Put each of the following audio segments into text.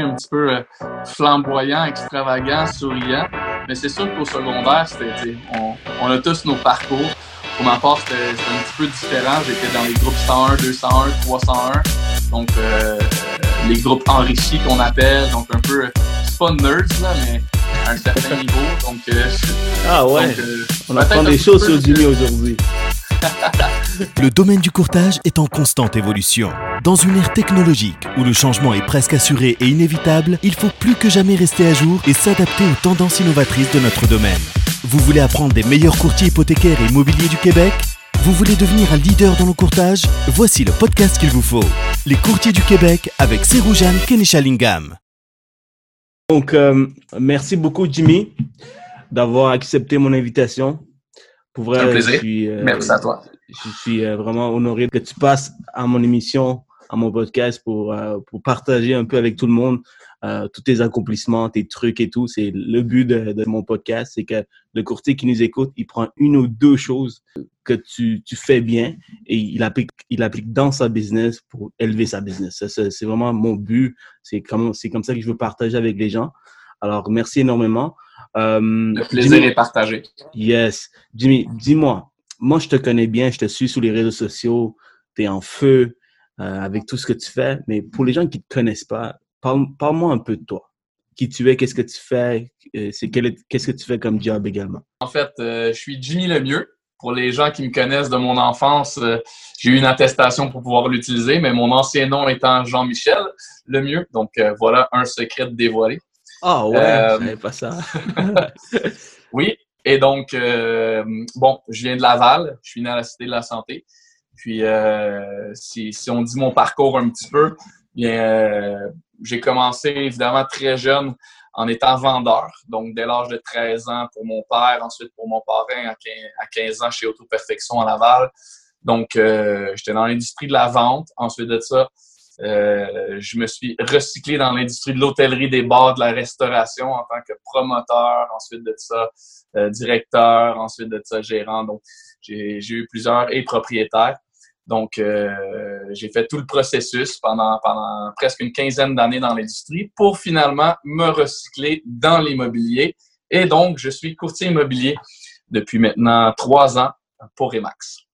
un petit peu euh, flamboyant, extravagant, souriant. Mais c'est sûr qu'au secondaire, c'était, on, on, a tous nos parcours. Pour ma part, c'était, un petit peu différent. J'étais dans les groupes 101, 201, 301. Donc, euh, les groupes enrichis qu'on appelle. Donc, un peu, c'est pas nerds, là, mais à un certain niveau. Donc, euh, ah ouais. Donc, euh, on apprend des choses sur Jimmy aujourd'hui. Le domaine du courtage est en constante évolution. Dans une ère technologique où le changement est presque assuré et inévitable, il faut plus que jamais rester à jour et s'adapter aux tendances innovatrices de notre domaine. Vous voulez apprendre des meilleurs courtiers hypothécaires et immobiliers du Québec? Vous voulez devenir un leader dans le courtage? Voici le podcast qu'il vous faut. Les courtiers du Québec avec Seroujan Kenishalingam. Donc, euh, merci beaucoup Jimmy d'avoir accepté mon invitation. Pour vrai, un plaisir. Euh, merci à toi. Je suis euh, vraiment honoré que tu passes à mon émission, à mon podcast pour, euh, pour partager un peu avec tout le monde euh, tous tes accomplissements, tes trucs et tout. C'est le but de, de mon podcast, c'est que le courtier qui nous écoute, il prend une ou deux choses que tu, tu fais bien et il applique, il applique dans sa business pour élever sa business. C'est vraiment mon but. C'est comme, c'est comme ça que je veux partager avec les gens. Alors, merci énormément. Euh, le plaisir est partagé. Yes. Jimmy, dis-moi, moi, je te connais bien, je te suis sur les réseaux sociaux, tu es en feu euh, avec tout ce que tu fais, mais pour les gens qui ne te connaissent pas, parle-moi un peu de toi. Qui tu es, qu'est-ce que tu fais, euh, c'est qu'est-ce que tu fais comme job également? En fait, euh, je suis Jimmy Lemieux. Pour les gens qui me connaissent de mon enfance, j'ai eu une attestation pour pouvoir l'utiliser, mais mon ancien nom étant Jean-Michel Lemieux. Donc voilà un secret dévoilé. Ah ouais, je pas ça. oui, et donc, euh, bon, je viens de Laval, je suis né à la Cité de la Santé. Puis, euh, si, si, on dit mon parcours un petit peu, bien, euh, j'ai commencé évidemment très jeune en étant vendeur. Donc, dès l'âge de 13 ans pour mon père, ensuite pour mon parrain à 15 ans chez Auto Perfection à Laval. Donc, j'étais dans l'industrie de la vente. Ensuite de ça, euh, je me suis recyclé dans l'industrie de l'hôtellerie, des bars, de la restauration en tant que promoteur, ensuite de ça, euh, directeur, ensuite de ça, gérant. Donc, j'ai eu plusieurs et propriétaires. Donc, euh, j'ai fait tout le processus pendant, pendant presque une quinzaine d'années dans l'industrie pour finalement me recycler dans l'immobilier. Et donc, je suis courtier immobilier depuis maintenant trois ans pour Remax.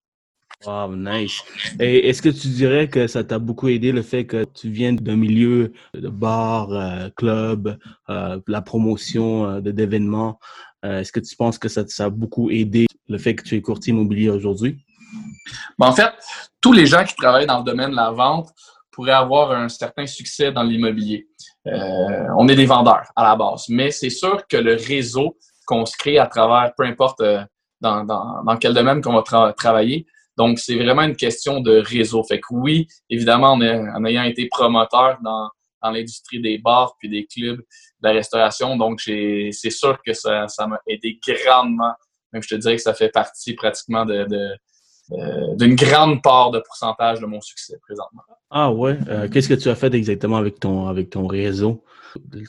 Wow, nice. Et est-ce que tu dirais que ça t'a beaucoup aidé le fait que tu viennes d'un milieu de bar, euh, club, euh, la promotion euh, d'événements? est-ce que tu penses que ça, ça a beaucoup aidé le fait que tu es courtier immobilier aujourd'hui? Ben, en fait, tous les gens qui travaillent dans le domaine de la vente pourraient avoir un certain succès dans l'immobilier. on est des vendeurs à la base, mais c'est sûr que le réseau qu'on se crée à travers, peu importe dans, dans quel domaine qu'on va travailler, donc, c'est vraiment une question de réseau. Fait que oui, évidemment, en, ayant été promoteur dans, l'industrie des bars puis des clubs, de la restauration, donc c'est sûr que ça m'a aidé grandement. Même je te dirais que ça fait partie pratiquement de, euh, d'une grande part de pourcentage de mon succès présentement. Ah ouais. Euh, qu'est-ce que tu as fait exactement avec ton avec ton réseau?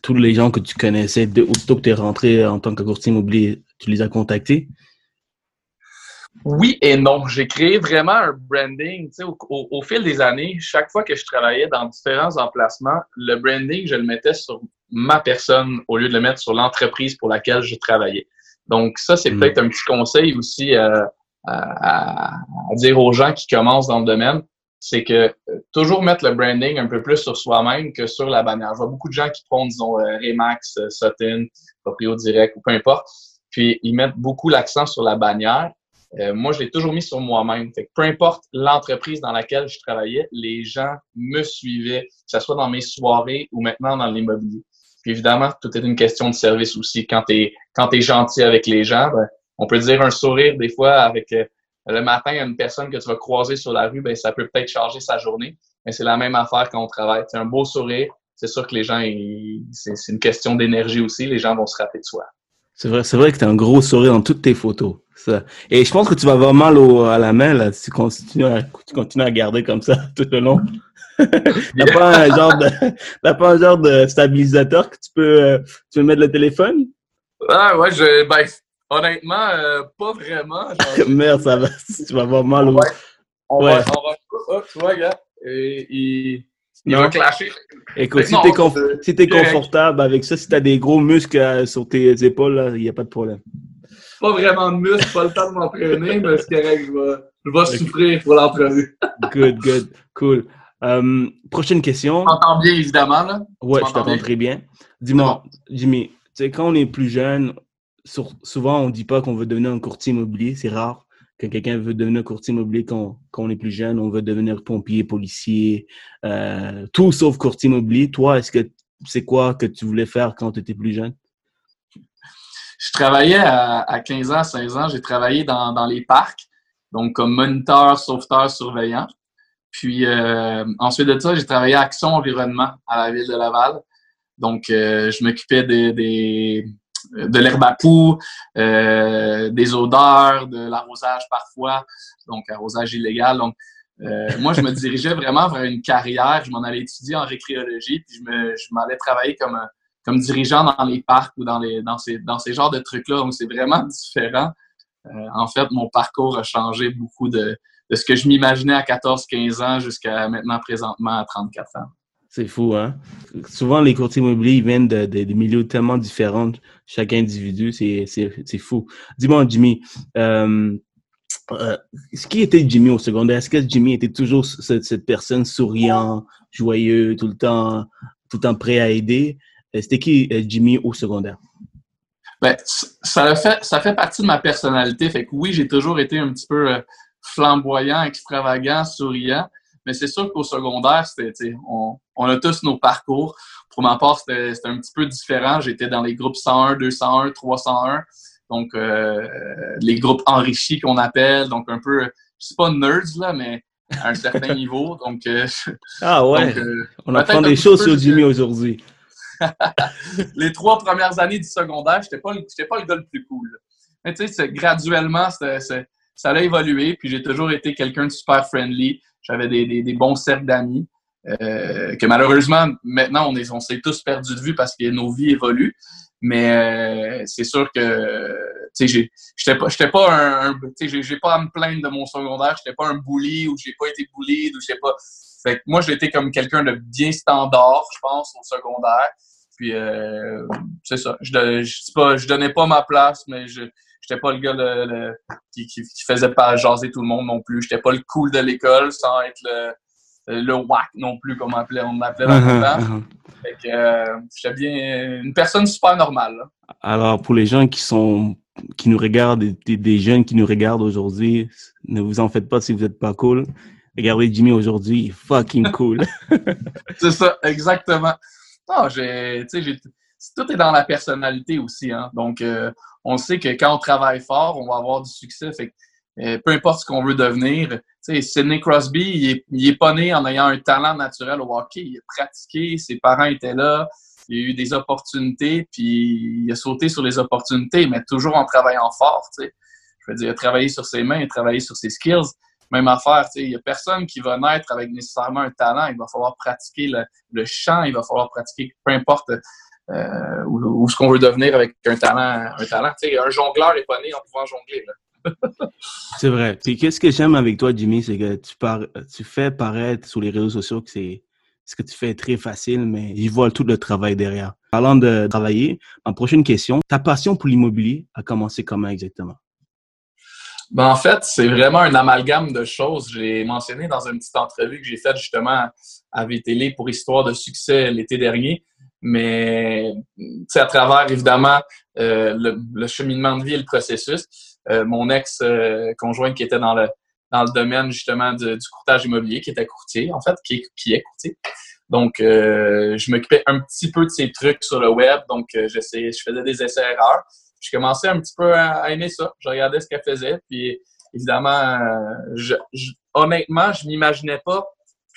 Tous les gens que tu connaissais, aussitôt que tu es rentré en tant que courtier immobilier, tu les as contactés? Oui et non. J'ai créé vraiment un branding. Au, au, au, fil des années, chaque fois que je travaillais dans différents emplacements, le branding, je le mettais sur ma personne au lieu de le mettre sur l'entreprise pour laquelle je travaillais. Donc ça, c'est hmm. peut-être un petit conseil aussi euh, à, à, dire aux gens qui commencent dans le domaine, c'est que euh, toujours mettre le branding un peu plus sur soi-même que sur la bannière. Je vois beaucoup de gens qui prennent, disons, euh, Remax, Sutton, Proprio Direct ou peu importe, puis ils mettent beaucoup l'accent sur la bannière euh, moi, je l'ai toujours mis sur moi-même. peu importe l'entreprise dans laquelle je travaillais, les gens me suivaient, que ce soit dans mes soirées ou maintenant dans l'immobilier. Puis évidemment, tout est une question de service aussi. Quand tu es, quand es gentil avec les gens, ben, on peut dire un sourire des fois avec euh, le matin une personne que tu vas croiser sur la rue, ben, ça peut peut-être changer sa journée. Mais c'est la même affaire quand on travaille. C'est un beau sourire. C'est sûr que les gens, c'est une question d'énergie aussi. Les gens vont se rappeler de soi. C'est vrai, c'est vrai que tu as un gros sourire dans toutes tes photos. Ça. Et je pense que tu vas avoir mal au, à la main là, si tu continues à, tu continues à garder comme ça tout le long. t'as pas un genre de, t'as pas un genre de stabilisateur que tu peux, euh, tu mettre le téléphone? Ah ouais, je, ben, honnêtement, euh, pas vraiment. Merde, ça va, tu vas avoir mal au. On va, on va, oh, tu vois, gars, et, Il va clasher. Écoute, si tu es, confortable avec ça, si tu as des gros muscles sur tes épaules, il n'y a pas de problème. Pas vraiment de muscles, pas le temps de m'entraîner, mais c'est correct, je vais, je vais souffrir pour l'entrevue. good, good, cool. Um, prochaine question. Tu m'entends bien, évidemment, là? Ouais, je t'entends très bien. Dis-moi, Jimmy, quand on est plus jeune, souvent on dit pas qu'on veut devenir un courtier immobilier, c'est rare que quelqu'un veut devenir courtier immobilier quand, quand, on est plus jeune, on veut devenir pompier, policier, euh, tout sauf courtier immobilier. Toi, est-ce que c'est quoi que tu voulais faire quand tu étais plus jeune? Je travaillais à, 15 ans, 16 ans, j'ai travaillé dans, dans, les parcs, donc comme moniteur, sauveteur, surveillant. Puis euh, ensuite de ça, j'ai travaillé à Action Environnement à la ville de Laval. Donc, euh, je m'occupais des, des, de l'herbe à poux, euh, des odeurs, de l'arrosage parfois, donc arrosage illégal. Donc, euh, moi, je me dirigeais vraiment vers une carrière. Je m'en allais étudier en récréologie, puis je me, je m'allais travailler comme, comme dirigeant dans les parcs ou dans, les, dans, ces, dans ces genres de trucs-là. Donc, c'est vraiment différent. Euh, en fait, mon parcours a changé beaucoup de, de ce que je m'imaginais à 14-15 ans jusqu'à maintenant, présentement, à 34 ans. C'est fou, hein? Souvent, les courtiers immobiliers viennent de, milieux tellement différents, chaque individu, c'est fou. Dis-moi, Jimmy, euh, euh, qui était Jimmy au secondaire? Est-ce que Jimmy était toujours cette, cette, personne souriant, joyeux, tout le temps, tout le temps prêt à aider? Euh, c'était qui euh, Jimmy au secondaire? Ben, ça fait, ça fait partie de ma personnalité. Fait que oui, j'ai toujours été un petit peu euh, flamboyant, extravagant, souriant. Mais c'est sûr qu'au secondaire, c'était, on, on, a tous nos parcours. Pour ma part, c'était, un petit peu différent. J'étais dans les groupes 101, 201, 301. Donc, euh, les groupes enrichis qu'on appelle. Donc, un peu, je sais pas nerds, là, mais à un certain niveau. Donc, euh, ah ouais. Euh, on apprend des choses sur Jimmy aujourd'hui. Les trois premières années du secondaire, j'étais pas, pas le gars le plus cool. Mais tu sais, graduellement, ça a évolué. Puis j'ai toujours été quelqu'un de super friendly. J'avais des, des, bons cercles d'amis. Euh, que malheureusement, maintenant, on est on s'est tous perdus de vue parce que nos vies évoluent. Mais euh, c'est sûr que, j'étais pas, j'étais pas un, sais, j'ai pas à me plaindre de mon secondaire. J'étais pas un bully ou j'ai pas été bully ou j'ai pas. Fait que moi, j'étais comme quelqu'un de bien standard, je pense, au secondaire. Puis, euh, c'est ça. Je, pas, je donnais pas ma place, mais je, J'étais pas le gars le, qui, qui, faisait pas jaser tout le monde non plus. J'étais pas le cool de l'école sans être le, le whack non plus, comme on m'appelait on m'appelait dans le uh-huh, temps. Uh-huh. Fait que euh, j'étais bien une personne super normale. Alors, pour les gens qui sont qui nous regardent, des, des jeunes qui nous regardent aujourd'hui, ne vous en faites pas si vous n'êtes pas cool. Regardez Jimmy aujourd'hui, fucking cool. c'est ça, exactement. Non, j'ai, tu sais, tout est dans la personnalité aussi. Hein. Donc, euh, on sait que quand on travaille fort, on va avoir du succès. Euh, peu importe ce qu'on veut devenir. Sidney Crosby, il est pas né en ayant un talent naturel au hockey. Il a pratiqué, ses parents étaient là, il a eu des opportunités, puis il a sauté sur les opportunités, mais toujours en travaillant fort. Je veux dire, il a travaillé sur ses mains, il a travaillé sur ses skills. Même affaire, il n'y a personne qui va naître avec nécessairement un talent. Il va falloir pratiquer le, le chant, il va falloir pratiquer peu importe euh, ou, ce qu'on veut devenir avec un talent. Un talent. un jongleur n'est pas né en pouvant jongler. c'est vrai. Puis qu'est-ce que j'aime avec toi, Jimmy, c'est que tu, tu fais paraître sur les réseaux sociaux que c'est ce que tu fais est très facile, mais ils voient tout le travail derrière. Parlant de travailler, en prochaine question, ta passion pour l'immobilier a commencé comment exactement? Ben, en fait, c'est vraiment un amalgame de choses. J'ai mentionné dans une petite entrevue que j'ai faite justement à VTL pour Histoire de succès l'été dernier mais à travers évidemment euh, le, cheminement de vie et le processus, euh, mon ex-conjoint qui était dans le dans le domaine justement du, courtage immobilier, qui était courtier en fait, qui est, courtier. Donc, euh, je m'occupais un petit peu de ces trucs sur le web, donc je faisais des essais-erreurs. Je commençais un petit peu à, aimer ça. Je regardais ce qu'elle faisait, puis évidemment, je, je, honnêtement, je m'imaginais pas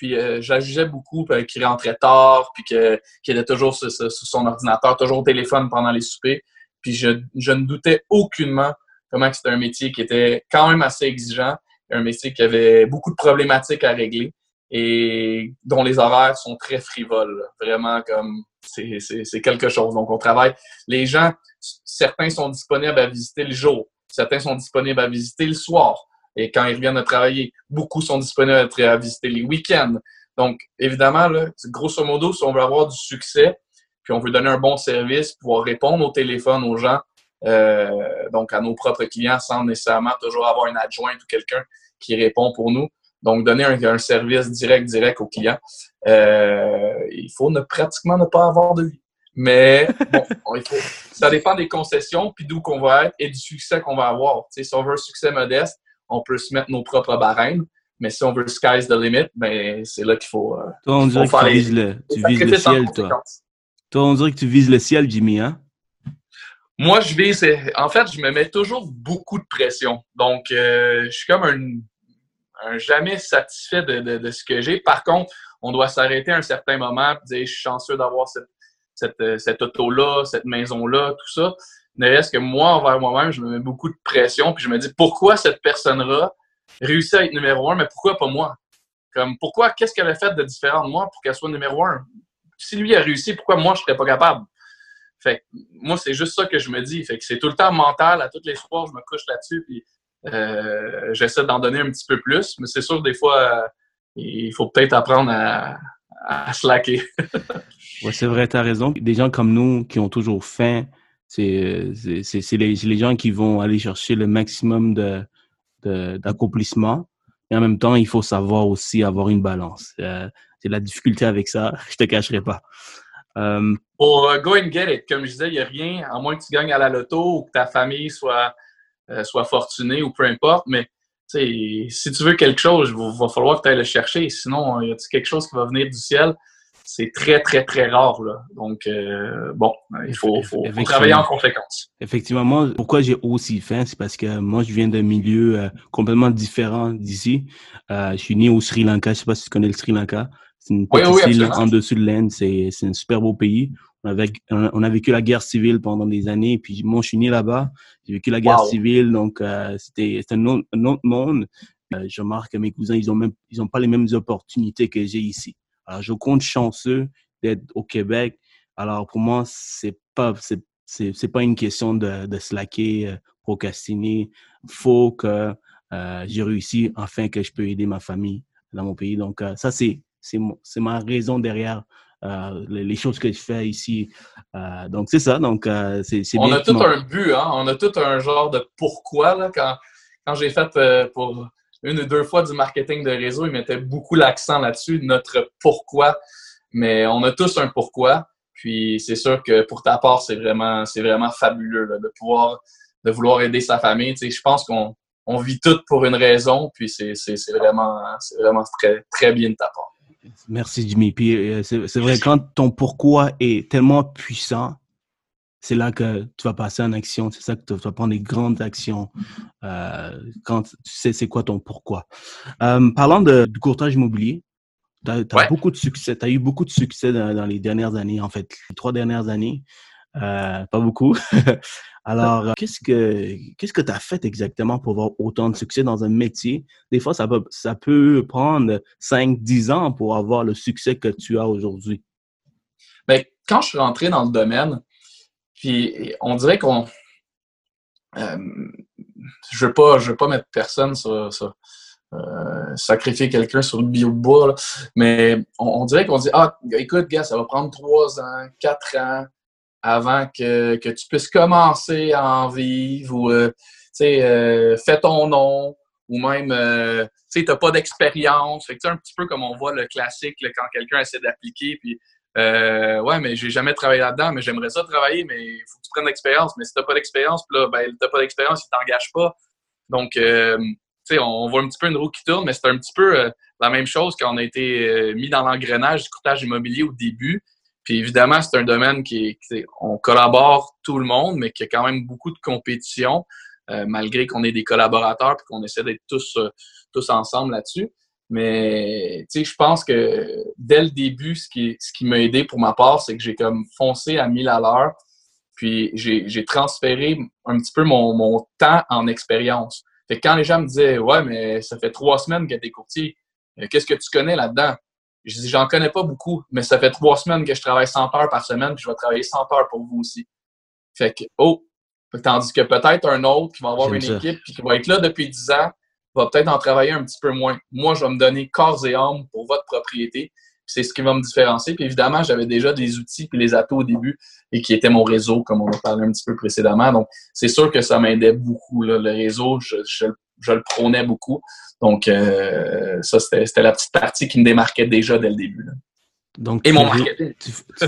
puis euh, beaucoup, puis qu'il rentrait tard, puis qu'il était toujours sur, son ordinateur, toujours au téléphone pendant les soupers. Puis je, je ne doutais aucunement comment c'était un métier qui était quand même assez exigeant, un métier qui avait beaucoup de problématiques à régler et dont les horaires sont très frivoles. Vraiment comme c'est quelque chose. Donc on travaille. Les gens, certains sont disponibles à visiter le jour, certains sont disponibles à visiter le soir et quand ils reviennent de travailler, beaucoup sont disponibles à, visiter les week-ends. Donc, évidemment, grosso modo, si on veut avoir du succès, puis on veut donner un bon service, pouvoir répondre au téléphone aux gens, euh, donc à nos propres clients sans nécessairement toujours avoir une adjointe ou quelqu'un qui répond pour nous. Donc, donner un, service direct, direct aux clients. Euh, il faut ne, pratiquement ne pas avoir de vie. Mais bon, il faut, ça dépend des concessions, puis d'où qu'on va être et du succès qu'on va avoir. si on veut un succès modeste, on peut se mettre nos propres barèmes. Mais si on veut sky's the limit, ben, c'est là qu'il faut. Euh, toi, on dirait que tu vises le, tu vises le ciel, toi. Toi, on dirait que tu vises le ciel, Jimmy, hein? Moi, je vise. En fait, je me mets toujours beaucoup de pression. Donc, euh, je suis comme un, jamais satisfait de, ce que j'ai. Par contre, on doit s'arrêter à un certain moment et dire je suis chanceux d'avoir cette, cette, auto-là, cette maison-là, tout ça. Ne reste que moi, envers moi-même, je me mets beaucoup de pression. Puis je me dis pourquoi cette personne-là réussi à être numéro un, mais pourquoi pas moi? Comme, pourquoi, qu'est-ce qu'elle a fait de différent de moi pour qu'elle soit numéro un? Si lui a réussi, pourquoi moi, je serais pas capable? Fait moi, c'est juste ça que je me dis. Fait que c'est tout le temps mental. À toutes les soirs, je me couche là-dessus, puis euh, j'essaie d'en donner un petit peu plus. Mais c'est sûr, des fois, euh, il faut peut-être apprendre à, à slacker. ouais, c'est vrai, tu as raison. Des gens comme nous qui ont toujours faim, c'est les, les gens qui vont aller chercher le maximum de, d'accomplissement. Et en même temps, il faut savoir aussi avoir une balance. Euh, c'est la difficulté avec ça, je te cacherai pas. Euh, Pour uh, go and get it, comme je disais, il n'y a rien, à moins que tu gagnes à la loto ou que ta famille soit, euh, soit fortunée ou peu importe, mais si tu veux quelque chose, il va, falloir que tu ailles le chercher. Sinon, il y a quelque chose qui va venir du ciel? C'est très, très, très rare. Là. Donc, euh, bon, il faut, faut, travailler en conséquence. Effectivement, moi, pourquoi j'ai aussi faim, c'est parce que moi, je viens d'un milieu euh, complètement différent d'ici. Euh, je suis né au Sri Lanka. Je sais pas si tu connais le Sri Lanka. C'est une petite île en dessous de l'Inde. C'est un super beau pays. On a, vécu, on a vécu la guerre civile pendant des années. Puis moi, je suis né là-bas. J'ai vécu la guerre civile. Donc, c'était, c'était un, autre, un autre monde. je remarque que mes cousins, ils ont même, ils ont pas les mêmes opportunités que j'ai ici. Alors, je compte chanceux d'être au Québec. Alors, pour moi, c'est pas, c'est, c'est, pas une question de, de slacker, euh, procrastiner. Faut que euh, j'ai réussi enfin que je peux aider ma famille dans mon pays. Donc, euh, ça, c'est, c'est, c'est ma raison derrière euh, les, choses que je fais ici. Euh, donc, c'est ça. Donc, euh, c'est, On a tout un but, hein? On a tout un genre de pourquoi, là, quand, quand j'ai fait pour une ou deux fois du marketing de réseau, ils mettaient beaucoup l'accent là-dessus, notre pourquoi. Mais on a tous un pourquoi. Puis c'est sûr que pour ta part, c'est vraiment, c'est vraiment fabuleux de pouvoir, de vouloir aider sa famille. Tu sais, je pense qu'on on vit tout pour une raison. Puis c'est, c'est, c'est vraiment, c'est vraiment très, très bien de ta part. Merci Jimmy. Puis euh, c'est, vrai quand ton pourquoi est tellement puissant, c'est là que tu vas passer en action. C'est ça que tu vas prendre des grandes actions euh, quand tu sais c'est quoi ton pourquoi. Euh, parlant de, du courtage immobilier, tu as, beaucoup de succès. Tu as eu beaucoup de succès dans, les dernières années, en fait, les trois dernières années. Euh, pas beaucoup. Alors, qu'est-ce que qu'est-ce que tu as fait exactement pour avoir autant de succès dans un métier? Des fois, ça peut, ça peut prendre 5-10 ans pour avoir le succès que tu as aujourd'hui. Bien, quand je suis rentré dans le domaine, puis on dirait qu'on. Euh, je veux pas, veux pas mettre personne sur. Euh, sacrifier quelqu'un sur le bois, mais on, dirait qu'on dit Ah, écoute, gars, ça va prendre trois ans, quatre ans avant que, que tu puisses commencer à en vivre ou euh, tu sais, fais ton nom ou même tu sais, t'as pas d'expérience. Fait que un petit peu comme on voit le classique quand quelqu'un essaie d'appliquer puis euh, ouais, mais j'ai jamais travaillé là-dedans, mais j'aimerais ça travailler, mais il faut que tu prennes l'expérience. Mais si t'as pas d'expérience, là, ben, t'as pas d'expérience, il t'engage pas. Donc, euh, tu sais, on, voit un petit peu une roue qui tourne, mais c'est un petit peu euh, la même chose quand on a été euh, mis dans l'engrenage du courtage immobilier au début. Puis évidemment, c'est un domaine qui, qui on collabore tout le monde, mais qui a quand même beaucoup de compétition, malgré qu'on ait des collaborateurs et qu'on essaie d'être tous, tous ensemble là-dessus. Mais tu sais, je pense que dès le début, ce qui, ce qui m'a aidé pour ma part, c'est que j'ai comme foncé à 1000 à l'heure. Puis j'ai transféré un petit peu mon, mon temps en expérience. Fait que quand les gens me disaient Ouais, mais ça fait trois semaines que tu es courtier, euh, qu'est-ce que tu connais là-dedans? Je dis J'en connais pas beaucoup, mais ça fait trois semaines que je travaille 100 heures par semaine, puis je vais travailler 100 heures pour vous aussi. Fait que, oh! Tandis que peut-être un autre qui va avoir une équipe puis qui va être là depuis 10 ans, va peut-être en travailler un petit peu moins. Moi, je vais me donner corps et âme pour votre propriété. C'est ce qui va me différencier. Puis évidemment, j'avais déjà des outils puis les atouts au début et qui étaient mon réseau, comme on a parlé un petit peu précédemment. Donc, c'est sûr que ça m'aidait beaucoup. Là. Le réseau, je, je, le prônais beaucoup. Donc, euh, ça, c'était la petite partie qui me démarquait déjà dès le début. Donc, et mon marketing. je,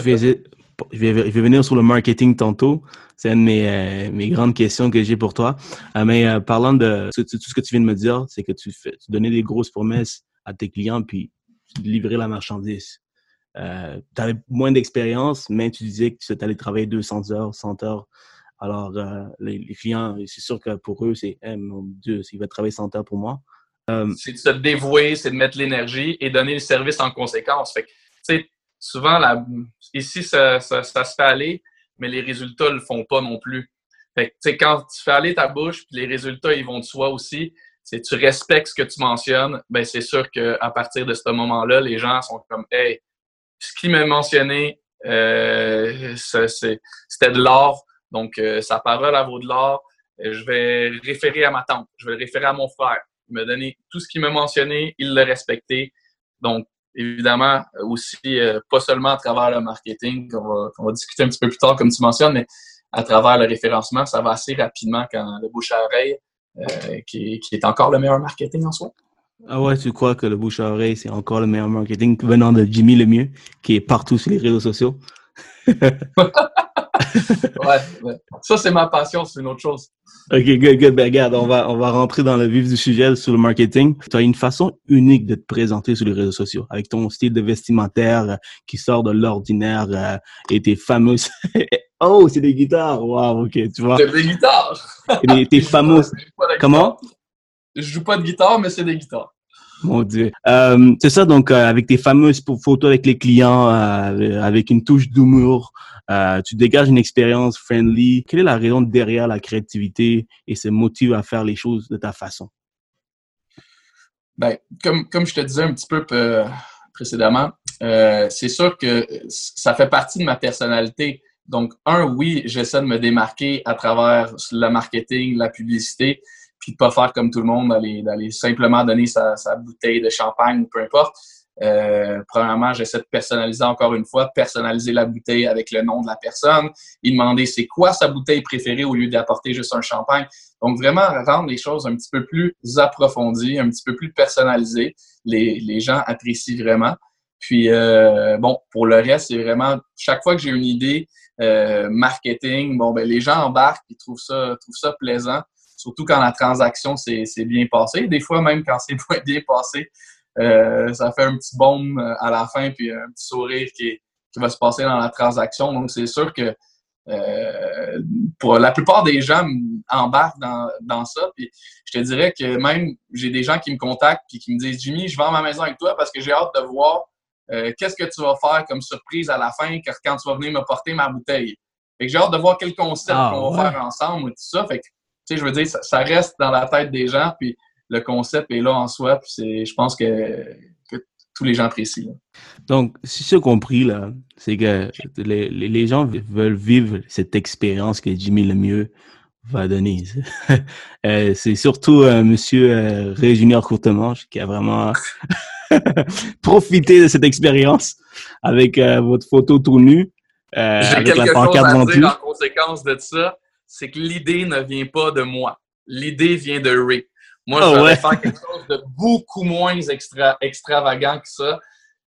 vais, venir sur le marketing tantôt. C'est une de mes, euh, mes, grandes questions que j'ai pour toi. Euh, mais parlant de tout, ce que tu viens de me dire, c'est que tu, fais, tu donnais des grosses promesses à tes clients, puis tu livrais la marchandise. tu avais moins d'expérience, mais tu disais que tu allais travailler 200 heures, 100 heures. Alors, les, clients, c'est sûr que pour eux, c'est hey, mon Dieu, il va travailler 100 heures pour moi. c'est de se dévouer, c'est de mettre l'énergie et donner le service en conséquence. Fait sais, souvent, ici, ça, se fait aller, mais les résultats ne le font pas non plus. Fait que, quand tu fais aller ta bouche, puis les résultats, ils vont de soi aussi, c'est tu respectes ce que tu mentionnes, ben c'est sûr qu'à partir de ce moment-là, les gens sont comme Hey, ce qu'il m'a mentionné, euh, c'était de l'or, donc euh, sa parole, à vaut de l'or. Je vais référer à ma tante, je vais référer à mon frère. Il m'a donné tout ce qu'il m'a mentionné, il l'a respecté. Donc, évidemment, aussi, euh, pas seulement à travers le marketing, qu'on va, discuter un petit peu plus tard, comme tu mentionnes, mais à travers le référencement, ça va assez rapidement quand le bouche à oreille, euh, qui, est encore le meilleur marketing en soi. Ah ouais, tu crois que le bouche à oreille, c'est encore le meilleur marketing venant de Jimmy Lemieux, qui est partout sur les réseaux sociaux? ouais, ça c'est ma passion, c'est une autre chose. Ok, good, good. Ben, regarde, on va, on va rentrer dans le vif du sujet sur le marketing. Tu as une façon unique de te présenter sur les réseaux sociaux, avec ton style de vestimentaire euh, qui sort de l'ordinaire euh, et tes fameuses... oh, c'est des guitares! Wow, ok, tu vois. C'est des guitares! et tes fameuses... Comment? Je joue pas de guitare, mais c'est des guitares. Mon Dieu. Euh, c'est ça, donc, euh, avec tes fameuses photos avec les clients, euh, avec une touche d'humour, tu dégages une expérience friendly. Quelle est la raison derrière la créativité et ce motive à faire les choses de ta façon? Ben, comme, comme je te disais un petit peu précédemment, c'est sûr que ça fait partie de ma personnalité. Donc, un, oui, j'essaie de me démarquer à travers le marketing, la publicité, puis de pas faire comme tout le monde, d'aller simplement donner sa, bouteille de champagne ou peu importe. Euh, premièrement, j'essaie de personnaliser encore une fois, personnaliser la bouteille avec le nom de la personne, et demander c'est quoi sa bouteille préférée au lieu d'apporter juste un champagne. Donc vraiment rendre les choses un petit peu plus approfondies, un petit peu plus personnalisées. Les, les gens apprécient vraiment. Puis euh, bon, pour le reste, c'est vraiment chaque fois que j'ai une idée euh, marketing, bon ben les gens embarquent, ils trouvent ça, trouvent ça plaisant surtout quand la transaction s'est bien passée. Des fois, même quand c'est pas bien passé, euh, ça fait un petit baume euh, à la fin, puis un petit sourire qui, va se passer dans la transaction. Donc, c'est sûr que euh, pour la plupart des gens embarquent dans, ça. Puis je te dirais que même j'ai des gens qui me contactent et qui me disent Jimmy, je vends ma maison avec toi parce que j'ai hâte de voir qu'est-ce que tu vas faire comme surprise à la fin quand tu vas venir me porter ma bouteille. Fait que j'ai hâte de voir quel concept ah, qu'on va faire ensemble et tout ça. Fait que sais, je veux dire, ça, reste dans la tête des gens, puis le concept est là en soi, puis c'est, je pense que, tous les gens apprécient. Donc, si j'ai compris, là, c'est que les, les, gens veulent vivre cette expérience que Jimmy Lemieux va donner. Euh, c'est surtout euh, Monsieur euh, Ré Junior Courtemanche qui a vraiment profité de cette expérience avec euh, votre photo tout nu. J'ai quelque chose à dire en conséquence de ça c'est que l'idée ne vient pas de moi. L'idée vient de Rick. Moi, je oh, faire quelque chose de beaucoup moins extra, extravagant que ça.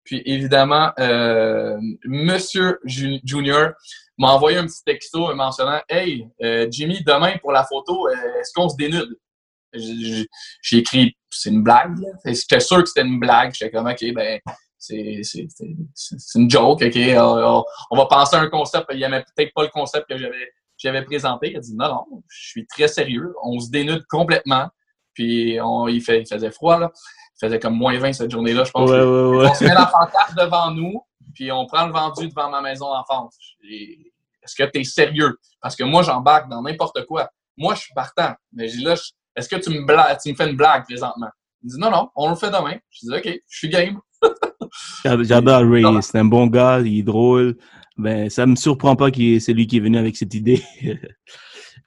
Puis évidemment, euh, Monsieur Junior m'a envoyé un petit texto mentionnant Hey, euh, Jimmy, demain pour la photo, euh, est-ce qu'on se dénude? J'ai écrit c'est une blague. J'étais sûr que c'était une blague. J'étais comme OK, ben c'est une joke, OK? On, on, va penser à un concept. Il n'y avait peut-être pas le concept que j'avais j'avais présenté. Il a dit non, non, je suis très sérieux. On se dénude complètement. Puis on, il, fait, il faisait froid, là. Il faisait comme moins 20 cette journée-là, je pense. On se met la pancarte devant nous, puis on prend le vendu devant ma maison d'enfance. Est-ce que tu es sérieux? Parce que moi, j'embarque dans n'importe quoi. Moi, je suis partant. Mais je dis là, est-ce que tu me, tu me fais une blague présentement? Il dit non, non, on le fait demain. Je dis OK, je suis game. J'adore Ray, c'est un bon gars, il est drôle ben, ça me surprend pas que c'est lui qui est venu avec cette idée.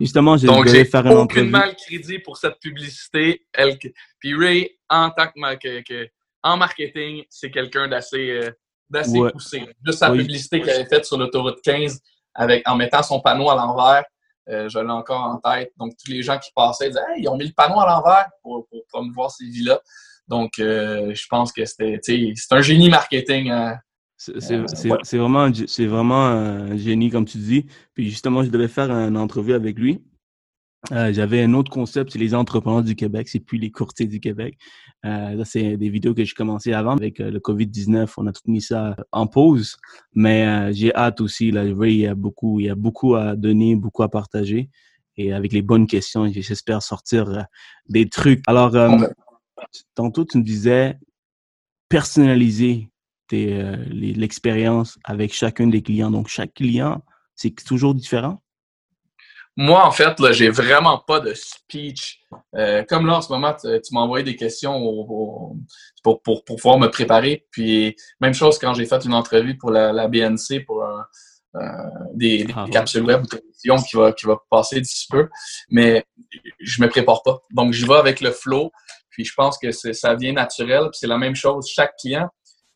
Justement, je Donc, vais j'ai faire une entrevue. aucunement le crédit pour cette publicité. Elle, puis Ray, en tant que, ma- que- que- en marketing, c'est quelqu'un d'assez euh, d'assez Ouais. poussé. Juste sa publicité qu'elle avait faite sur l'autoroute 15 avec, en mettant son panneau à l'envers, euh, je l'ai encore en tête. Donc, tous les gens qui passaient disaient hey, ils ont mis le panneau à l'envers pour, pour promouvoir ces villas. Donc, euh, je pense que c'était c'est un génie marketing. C'est Euh, c'est- vraiment, c'est vraiment un génie, comme tu dis. Puis justement, je devais faire une entrevue avec lui. Euh, J'avais un autre concept, c'est les entrepreneurs du Québec, c'est plus les courtiers du Québec. Euh, là, c'est des vidéos que j'ai commencé avant avec euh, le COVID-19. On a tout mis ça en pause, mais j'ai hâte aussi. Là, il y a beaucoup, il y a beaucoup à donner, beaucoup à partager. Et avec les bonnes questions, j'espère sortir des trucs. Alors, tantôt, tu me disais personnaliser euh, l'expérience avec chacun des clients. Donc, chaque client, c'est toujours différent? Moi, en fait, là, j'ai vraiment pas de speech. Euh, comme là, en ce moment, tu, tu m'as envoyé des questions au- au- pour, pour, pour pouvoir me préparer. Puis, même chose quand j'ai fait une entrevue pour la, la BNC pour un- euh, des, des Ah, capsules web ou télévision qui va, qui va passer d'ici peu. Mais je me prépare pas. Donc, j'y vais avec le flow. Puis, je pense que ça vient naturel. Puis, c'est la même chose. Chaque client,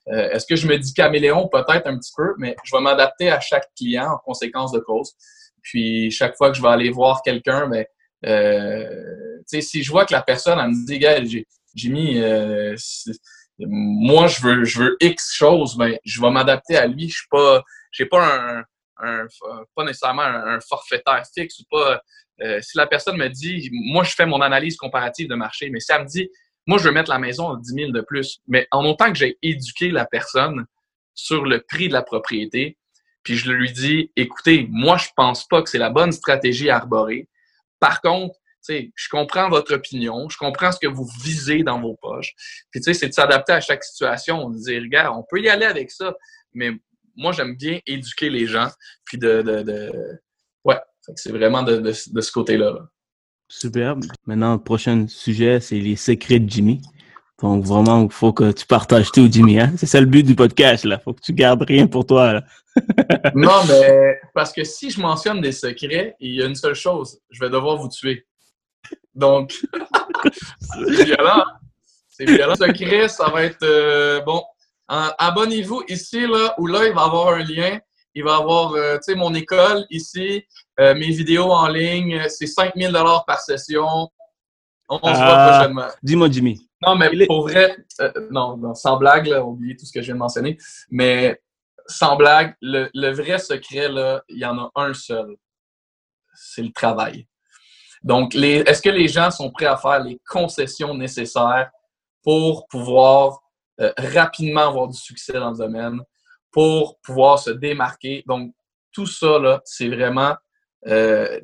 euh, est-ce que je me dis caméléon? Peut-être un petit peu, mais je vais m'adapter à chaque client en conséquence de cause. Puis chaque fois que je vais aller voir quelqu'un, ben, euh, si je vois que la personne elle me dit, gars, j'ai mis, euh, moi je veux, je veux X chose, ben, je vais m'adapter à lui. Je suis pas, j'ai pas un, un- pas nécessairement un, un forfaitaire fixe ou pas. euh, si la personne me dit, moi je fais mon analyse comparative de marché, mais si elle me dit, moi je veux mettre la maison à 10 000 de plus, mais en autant que j'ai éduqué la personne sur le prix de la propriété, puis je lui dis, écoutez, moi, je pense pas que c'est la bonne stratégie à arborer. Par contre, je comprends votre opinion, je comprends ce que vous visez dans vos poches. Puis, tu sais, c'est de s'adapter à chaque situation. On dit, regarde, on peut y aller avec ça, mais moi, j'aime bien éduquer les gens. Puis, de. de, de... Ouais, c'est vraiment de, de, de ce côté-là. là. Superbe. Maintenant, le prochain sujet, c'est les secrets de Jimmy. Donc, vraiment, il faut que tu partages tout, Jimmy. Hein? C'est ça le but du podcast. Il faut que tu gardes rien pour toi. Là. Non, mais parce que si je mentionne des secrets, il y a une seule chose, je vais devoir vous tuer. Donc, c'est violent. hein? C'est violent. Secret, ça va être euh, bon. en- Abonnez-vous ici, là, où là, il va y avoir un lien. Il va y avoir, euh, tu sais, mon école ici, euh, mes vidéos en ligne. C'est 5000 dollars par session. On, on se voit Ah. prochainement. Dis-moi, Jimmy. Non, mais est- pour vrai, euh, non, non, sans blague, là, oubliez tout ce que je viens de mentionner. Mais sans blague, le, le vrai secret, là, il y en a un seul. C'est le travail. Donc, est-ce que les gens sont prêts à faire les concessions nécessaires pour pouvoir euh, rapidement avoir du succès dans le domaine, pour pouvoir se démarquer? Donc, tout ça, là, c'est vraiment. Euh,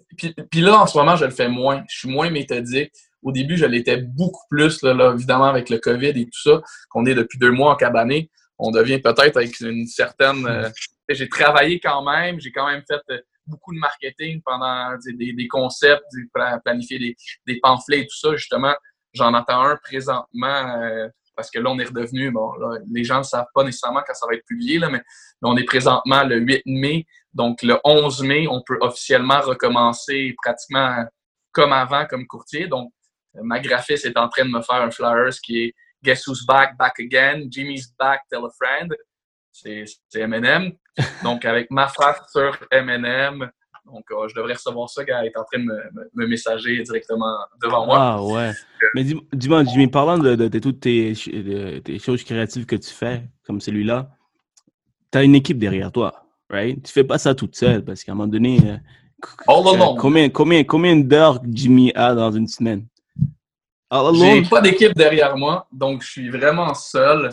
puis, là, en ce moment, je le fais moins. Je suis moins méthodique. Au début, je l'étais beaucoup plus, là, là, évidemment, avec le COVID et tout ça, qu'on est depuis deux mois en cabané. On devient peut-être avec une certaine. euh, j'ai travaillé quand même, j'ai quand même fait euh, beaucoup de marketing pendant des, des- des concepts, pla- planifier des, des pamphlets et tout ça. Justement, j'en attends un présentement euh, parce que là, on est redevenu, bon, là, les gens ne savent pas nécessairement quand ça va être publié, là, mais là, on est présentement le 8 mai. Donc, le 11 mai, on peut officiellement recommencer pratiquement comme avant, comme courtier. Donc, ma graphiste est en train de me faire un flyers qui est Guess who's back, back again, Jimmy's back, tell a friend. C'est M&M. Donc, avec ma face sur M&M, donc euh, je devrais recevoir ça, gars, elle est en train de me, me- me messager directement devant moi. Ah, ouais. Mais dis- dis-moi, Jimmy, parlant de, de- de toutes tes, ch- de- tes choses créatives que tu fais, comme celui-là, tu as une équipe derrière toi, right? Tu fais pas ça toute seule parce qu'à un moment donné, euh, All euh, alone. combien, combien, combien d'heures Jimmy a dans une semaine? J'ai pas d'équipe derrière moi, donc je suis vraiment seul.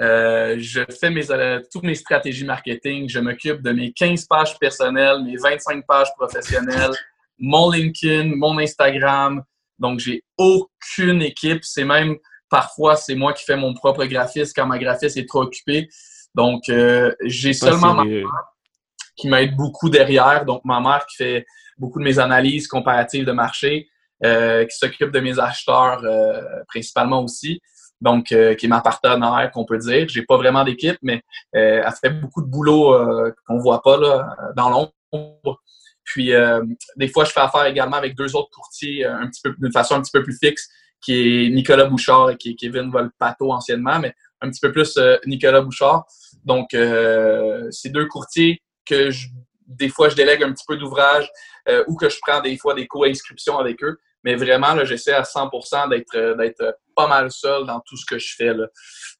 Euh, je fais mes, euh, toutes mes stratégies marketing. Je m'occupe de mes 15 pages personnelles, mes 25 pages professionnelles, mon LinkedIn, mon Instagram. Donc, j'ai aucune équipe. C'est même parfois, c'est moi qui fais mon propre graphisme quand ma graphiste est trop occupée. Donc, euh, j'ai seulement ma sérieux. qui m'aide beaucoup derrière. Donc, ma mère qui fait beaucoup de mes analyses comparatives de marché, qui s'occupe de mes acheteurs principalement aussi. Donc, euh, qui est ma partenaire, qu'on peut dire. J'ai pas vraiment d'équipe, mais euh, elle fait beaucoup de boulot euh, qu'on voit pas là, dans l'ombre. Puis euh, des fois, je fais affaire également avec deux autres courtiers un petit peu d'une façon un petit peu plus fixe, qui est Nicolas Bouchard et qui est Kevin Volpato anciennement, mais un petit peu plus Nicolas Bouchard. Donc, c'est deux courtiers que je, des fois je délègue un petit peu d'ouvrage ou que je prends des fois des co-inscriptions avec eux. Mais vraiment, là, j'essaie à 100% d'être, d'être pas mal seul dans tout ce que je fais. Là.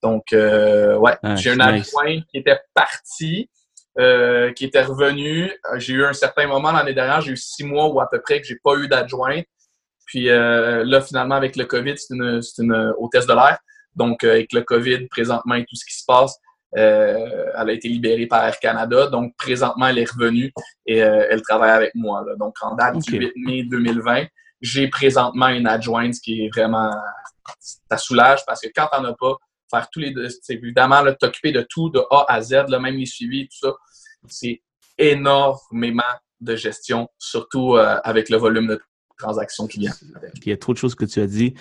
Donc, ouais, ah, j'ai un adjoint qui était parti. Euh, qui était revenu. J'ai eu un certain moment l'année dernière, j'ai eu six mois ou à peu près que j'ai pas eu d'adjoint. Puis euh, là, finalement, avec le COVID, c'est une, une hôtesse de l'air. Donc, euh, avec le COVID, présentement, et tout ce qui se passe, elle a été libérée par Air Canada. Donc, présentement, elle est revenue et elle travaille avec moi. Donc, en date du 8 mai 2020, j'ai présentement une adjointe qui est vraiment... Ça soulage parce que quand t'en as pas, faire tous les évidemment t'occuper de tout de A à Z, là, même les suivis, tout ça, c'est énormément de gestion, surtout euh, avec le volume de transactions qui vient. Il y a trop de choses que tu as dit.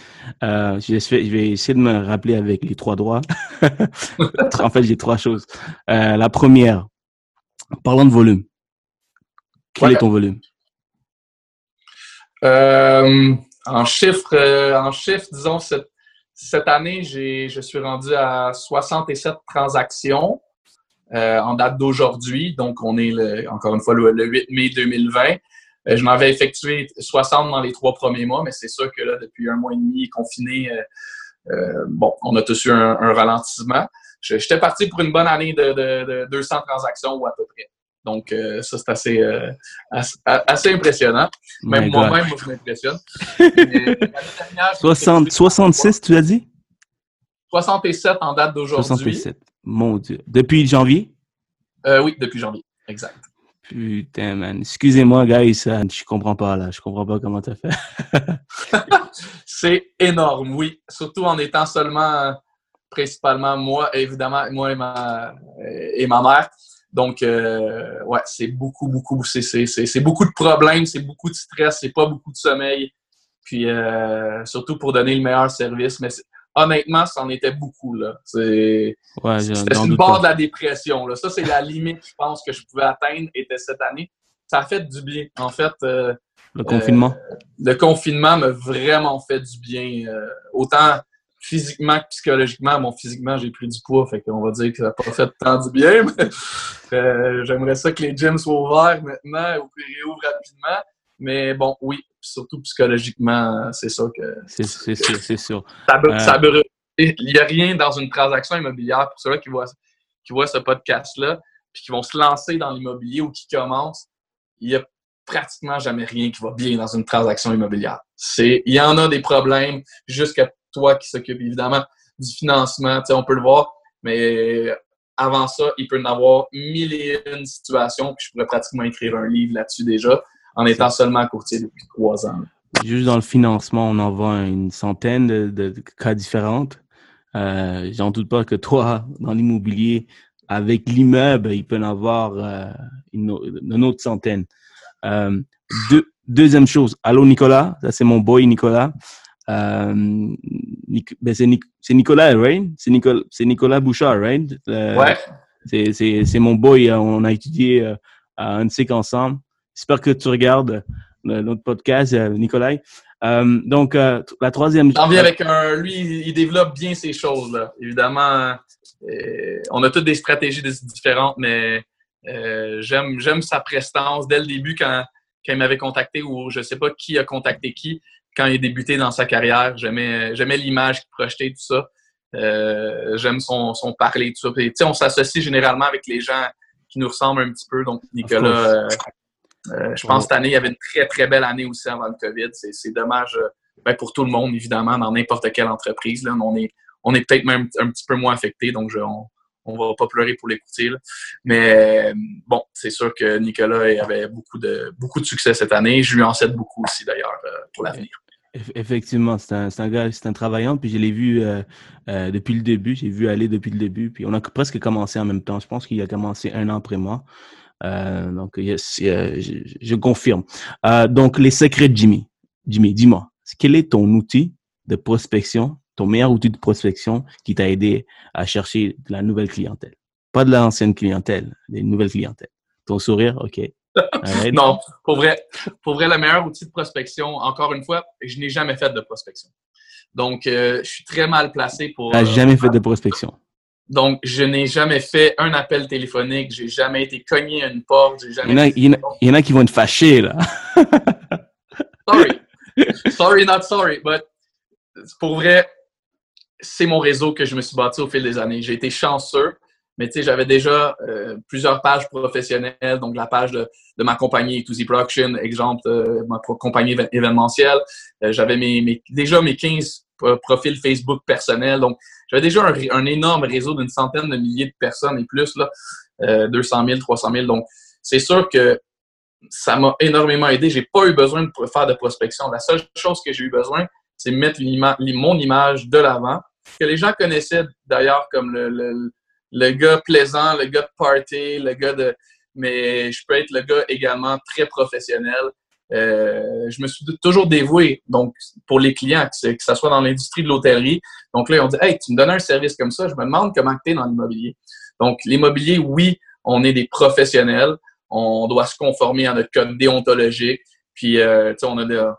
Euh, je, vais, essayer de me rappeler avec les trois droits. en fait, j'ai trois choses. Euh, la première, parlons de volume. Quel est ton volume? En chiffres, en chiffres, disons, cette, cette année, je suis rendu à 67 transactions euh, en date d'aujourd'hui. Donc, on est encore une fois le, 8 mai 2020. Euh, je m'avais effectué 60 dans les trois premiers mois, mais c'est sûr que là, depuis un mois et demi confiné, euh, bon, on a tous eu un, ralentissement. J'étais parti pour une bonne année de, 200 transactions ou à peu près. Donc, ça, c'est assez, assez, impressionnant. Même moi-même, moi, je m'impressionne. 66, tu as dit? 67 en date d'aujourd'hui. 67. Mon Dieu. Depuis janvier? Euh, oui, depuis janvier. Exact. Putain, man. Excusez-moi, guys. Je comprends pas, là. Je comprends pas comment tu as fait. c'est énorme, oui. Surtout en étant seulement, principalement moi, évidemment, moi et ma, et ma mère. Donc, euh, ouais, c'est beaucoup, beaucoup, c'est beaucoup de problèmes, c'est beaucoup de stress, c'est pas beaucoup de sommeil. Puis, euh, surtout pour donner le meilleur service. Mais honnêtement, c'en était beaucoup. Là. C'est, c'était une barre de la dépression. Là. Ça, c'est la limite, je pense, que je pouvais atteindre était cette année. Ça a fait du bien. En fait, euh, le confinement? le confinement m'a vraiment fait du bien. autant physiquement que psychologiquement. Bon, physiquement, j'ai pris du poids, fait qu'on va dire que ça n'a pas fait tant du bien, mais euh, j'aimerais ça que les gyms soient ouverts maintenant ou qu'ils réouvrent rapidement. Mais bon, oui, surtout psychologiquement, c'est ça que. C'est sûr, c'est sûr. Ça, euh, il n'y a rien dans une transaction immobilière pour ceux-là qui voient, qui voient ce podcast-là, puis qui vont se lancer dans l'immobilier ou qui commencent. Il n'y a pratiquement jamais rien qui va bien dans une transaction immobilière. C'est, il y en a des problèmes jusqu'à toi qui s'occupe évidemment du financement, on peut le voir, mais avant ça, il peut y avoir mille et une situations, puis je pourrais pratiquement écrire un livre là-dessus déjà, en étant seulement courtier depuis trois ans. Juste dans le financement, on en voit une centaine de, cas différents. Euh, J'en doute pas que toi, dans l'immobilier, avec l'immeuble, il peut y en avoir euh, une, autre centaine. Euh, deuxième chose, allô Nicolas, ça c'est mon boy Nicolas. Euh, ben c'est Nicolas, right? C'est Nicolas, Nicolas Bouchard, right? Euh, ouais. C'est mon boy. Euh, on a étudié euh, à UNSIC ensemble. J'espère que tu regardes notre podcast, Nicolas. donc, la troisième. J'en viens avec un. Lui, il développe bien ces choses. Évidemment, on a toutes des stratégies différentes, mais j'aime sa prestance dès le début quand, quand il m'avait contacté ou je sais pas qui a contacté qui quand il a débuté dans sa carrière. J'aimais, j'aimais l'image qu'il projetait, tout ça. Euh, j'aime son, son parler, tout ça. on s'associe généralement avec les gens qui nous ressemblent un petit peu. Donc, Nicolas, euh, euh, je pense que cette année, il y avait une très, très belle année aussi avant le COVID. C'est, dommage ben, pour tout le monde, évidemment, dans n'importe quelle entreprise. Là, on est, on est peut-être même un petit peu moins affecté, donc je, on, on va pas pleurer pour l'écouter. Mais bon, c'est sûr que Nicolas avait beaucoup de, beaucoup de succès cette année. Je lui en cède beaucoup aussi d'ailleurs pour l'avenir. Effectivement, c'est un, un, gars, c'est un travaillant, puis je l'ai vu euh, euh, depuis le début, j'ai vu aller depuis le début, puis on a presque commencé en même temps. Je pense qu'il a commencé un an après moi. Euh, donc, yes, je, je, confirme. donc, les secrets de Jimmy. Jimmy, dis-moi, quel est ton outil de prospection, ton meilleur outil de prospection qui t'a aidé à chercher de la nouvelle clientèle? Pas de l'ancienne clientèle, des nouvelles clientèles. Ton sourire, OK. Non, pour vrai, pour vrai, le meilleur outil de prospection, encore une fois, je n'ai jamais fait de prospection. Donc, euh, je suis très mal placé pour. Tu n'as jamais fait de prospection. Donc, je n'ai jamais fait un appel téléphonique, j'ai jamais été cogné à une porte, j'ai jamais. Il y, en a, il y en a qui vont être fâchés, là. sorry. Sorry, not sorry. But pour vrai, c'est mon réseau que je me suis bâti au fil des années. J'ai été chanceux, mais tu sais, j'avais déjà euh, plusieurs pages professionnelles, donc la page de, de ma compagnie 2 Production, exemple, euh, ma compagnie événementielle. Euh, j'avais mes, déjà mes 15 profils Facebook personnels, donc j'avais déjà un, énorme réseau d'une centaine de milliers de personnes et plus, là, 200 000, 300 000. Donc, c'est sûr que ça m'a énormément aidé. J'ai pas eu besoin de faire de prospection. La seule chose que j'ai eu besoin, c'est mettre mon image de l'avant, que les gens connaissaient d'ailleurs comme le, le, gars plaisant, le gars de party, le gars de... Mais je peux être le gars également très professionnel. Euh, je me suis toujours dévoué donc pour les clients, que, ce soit dans l'industrie de l'hôtellerie. Donc là, ils ont dit Hey, tu me donnes un service comme ça, je me demande comment tu es dans l'immobilier. Donc, l'immobilier, oui, on est des professionnels, on doit se conformer à notre code déontologique. Puis, euh, on a de, euh,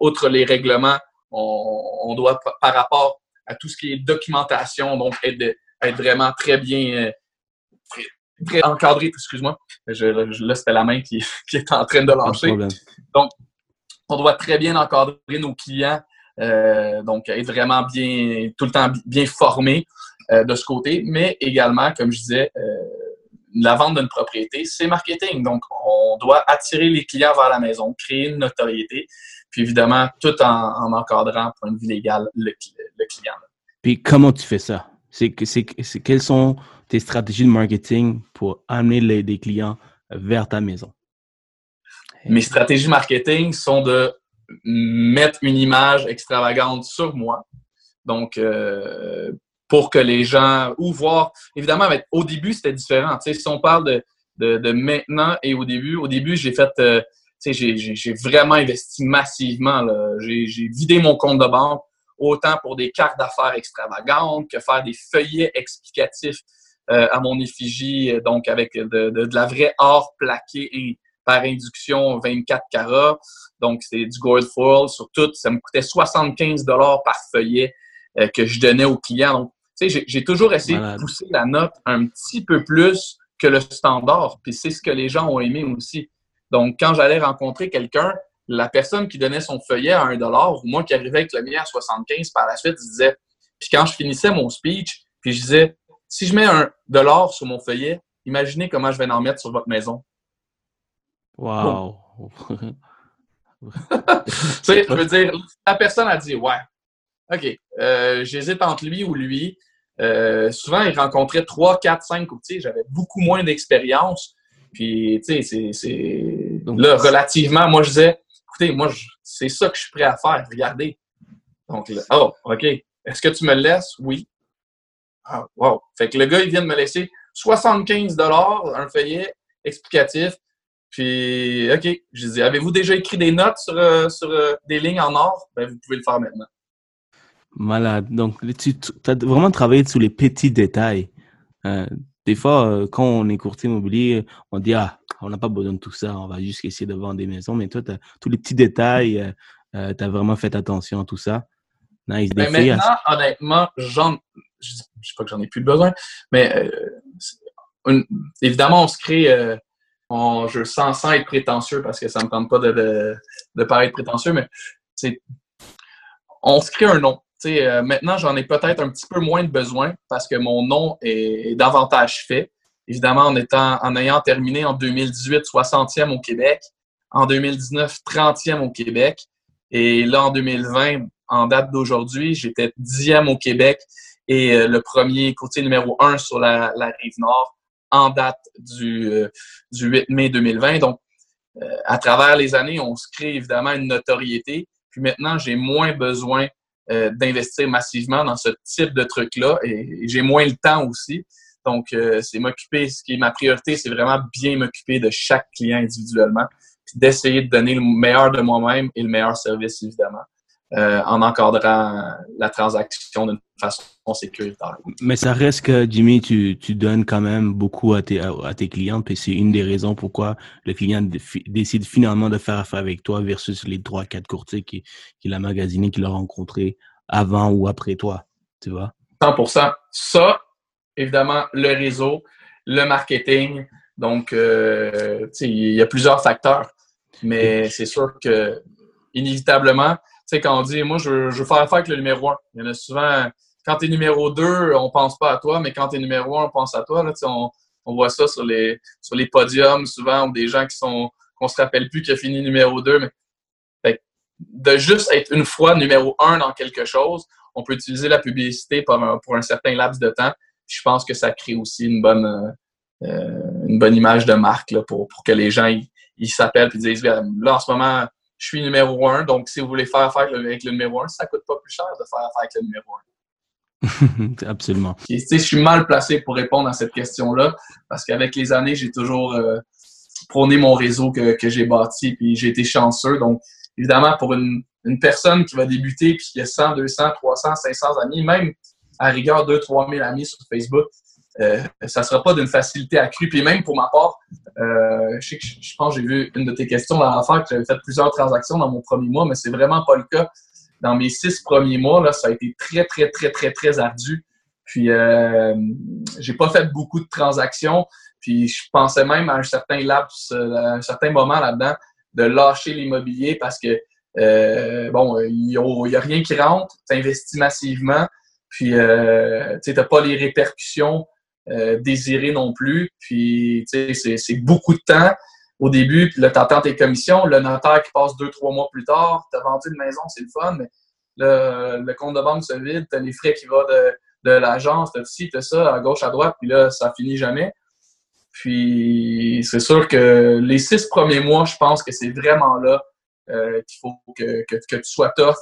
outre les règlements, on, doit, par rapport à tout ce qui est documentation, donc être, être vraiment très bien euh, très, encadré. Excuse-moi, je, là, c'était la main qui, qui est en train de lâcher. Donc, on doit très bien encadrer nos clients, euh, donc être vraiment bien, tout le temps bien formé euh, de ce côté, mais également, comme je disais, la vente d'une propriété, c'est marketing. Donc, on doit attirer les clients vers la maison, créer une notoriété, puis évidemment, tout en, encadrant, point de vue légal, le, client. Puis comment tu fais ça? C'est, quelles sont tes stratégies de marketing pour amener les, des clients vers ta maison? Mes stratégies marketing sont de mettre une image extravagante sur moi. Donc, euh, pour que les gens ou voir. Évidemment, au début, c'était différent. si on parle de, de, maintenant et au début, au début, j'ai fait. Euh, j'ai vraiment investi massivement. J'ai vidé mon compte de banque autant pour des cartes d'affaires extravagantes que faire des feuillets explicatifs euh, à mon effigie, donc avec de, de, la vraie or plaqué et par induction 24 carats. Donc, c'est du gold foil sur tout. Ça me coûtait 75 dollars par feuillet euh, que je donnais aux clients. Donc, j'ai toujours essayé de pousser la note un petit peu plus que le standard. Puis c'est ce que les gens ont aimé aussi. Donc, quand j'allais rencontrer quelqu'un, la personne qui donnait son feuillet à 1 dollar ou moi qui arrivais avec le mien à 75 par la suite, je disais, puis quand je finissais mon speech, puis je disais, si je mets un dollar sur mon feuillet, imaginez comment je vais en mettre sur votre maison. Wow! tu sais, je veux dire, la personne a dit, ouais, OK, euh, j'hésite entre lui ou lui. Euh, souvent, il rencontrait 3, 4, 5 courtiers. J'avais beaucoup moins d'expérience. Puis, tu sais, c'est. Là, relativement, moi, je disais, écoutez, moi, c'est ça que je suis prêt à faire. Regardez. Donc, là, oh, OK. Est-ce que tu me laisses? Oui. Ah, wow. Fait que le gars, il vient de me laisser 75 un feuillet explicatif. Puis, OK. Je dis, avez-vous déjà écrit des notes sur, euh, sur des lignes en or? Ben, vous pouvez le faire maintenant. Malade. Donc, tu, as vraiment travaillé sur les petits détails. Euh, des fois, euh, quand on est courtier immobilier, on dit Ah, on n'a pas besoin de tout ça, on va juste essayer de vendre des maisons. Mais toi, tous les petits détails, euh, tu as vraiment fait attention à tout ça. Nice. Mais maintenant, honnêtement, j'en, je ne sais pas que j'en ai plus besoin, mais évidemment, on se crée. On, je sens sans être prétentieux parce que ça ne me tente pas de, de, de paraître prétentieux, mais on se crée un nom. Euh, maintenant, j'en ai peut-être un petit peu moins de besoin parce que mon nom est, davantage fait. Évidemment, en, étant, en ayant terminé en 2018 60e au Québec, en 2019 30e au Québec, et là en 2020, en date d'aujourd'hui, j'étais 10e au Québec et euh, le premier courtier numéro 1 sur la, rive nord en date du, euh, du 8 mai 2020. Donc, à travers les années, on se crée évidemment une notoriété. Puis maintenant, j'ai moins besoin euh, d'investir massivement dans ce type de truc-là et, j'ai moins le temps aussi. Donc, euh, c'est m'occuper, ce qui est ma priorité, c'est vraiment bien m'occuper de chaque client individuellement, puis d'essayer de donner le meilleur de moi-même et le meilleur service, évidemment. En encadrant la transaction d'une façon sécuritaire. Mais ça reste que, Jimmy, tu, tu donnes quand même beaucoup à tes, à, tes clients, puis c'est une des raisons pourquoi le client décide finalement de faire affaire avec toi versus les trois, quatre courtiers qu'il qui a magasiné, qu'il a rencontré avant ou après toi, tu vois? 100%. Ça, évidemment, le réseau, le marketing. Donc, euh, il y a plusieurs facteurs. Mais c'est sûr que, inévitablement, sais, quand on dit, moi, je, veux faire affaire avec le numéro un, il y en a souvent, quand tu es numéro deux, on pense pas à toi, mais quand tu es numéro un, on pense à toi. Là, on, on voit ça sur les, sur les podiums, souvent, ou des gens qui sont, qu'on se rappelle plus qui a fini numéro deux. Mais, de juste être une fois numéro un dans quelque chose, on peut utiliser la publicité pour un, pour un certain laps de temps. je pense que ça crée aussi une bonne, euh, une bonne image de marque là, pour, pour que les gens ils s'appellent et disent là en ce moment je suis numéro un donc si vous voulez faire affaire avec le numéro un ça coûte pas plus cher de faire affaire avec le numéro un. Absolument. je suis mal placé pour répondre à cette question-là parce qu'avec les années, j'ai toujours euh, prôné mon réseau que, que j'ai bâti puis j'ai été chanceux. Donc, évidemment, pour une, une personne qui va débuter puis qui a 100, 200, 300, 500 amis, même à rigueur 2 3 000 amis sur Facebook, euh, ça sera pas d'une facilité accrue. Puis même pour ma part, euh, je, sais que je, pense que j'ai vu une de tes questions dans l'affaire que j'avais fait plusieurs transactions dans mon premier mois, mais c'est vraiment pas le cas. Dans mes six premiers mois, là, ça a été très, très, très, très, très ardu. Puis euh, j'ai pas fait beaucoup de transactions. Puis je pensais même à un certain laps, euh, à un certain moment là-dedans, de lâcher l'immobilier parce que euh, bon, il n'y a, rien qui rentre, tu investis massivement, puis euh, tu n'as pas les répercussions euh, désirées non plus, puis c'est beaucoup de temps au début, puis là, tu attends tes commissions, le notaire qui passe deux, trois mois plus tard, tu as vendu une maison, c'est le fun, mais le, le compte de banque se vide, tu as les frais qui vont de, de l'agence, tu as ci, tu ça, à gauche, à droite, puis là, ça finit jamais. Puis c'est sûr que les six premiers mois, je pense que c'est vraiment là euh, qu'il faut que, que, que, tu sois tough,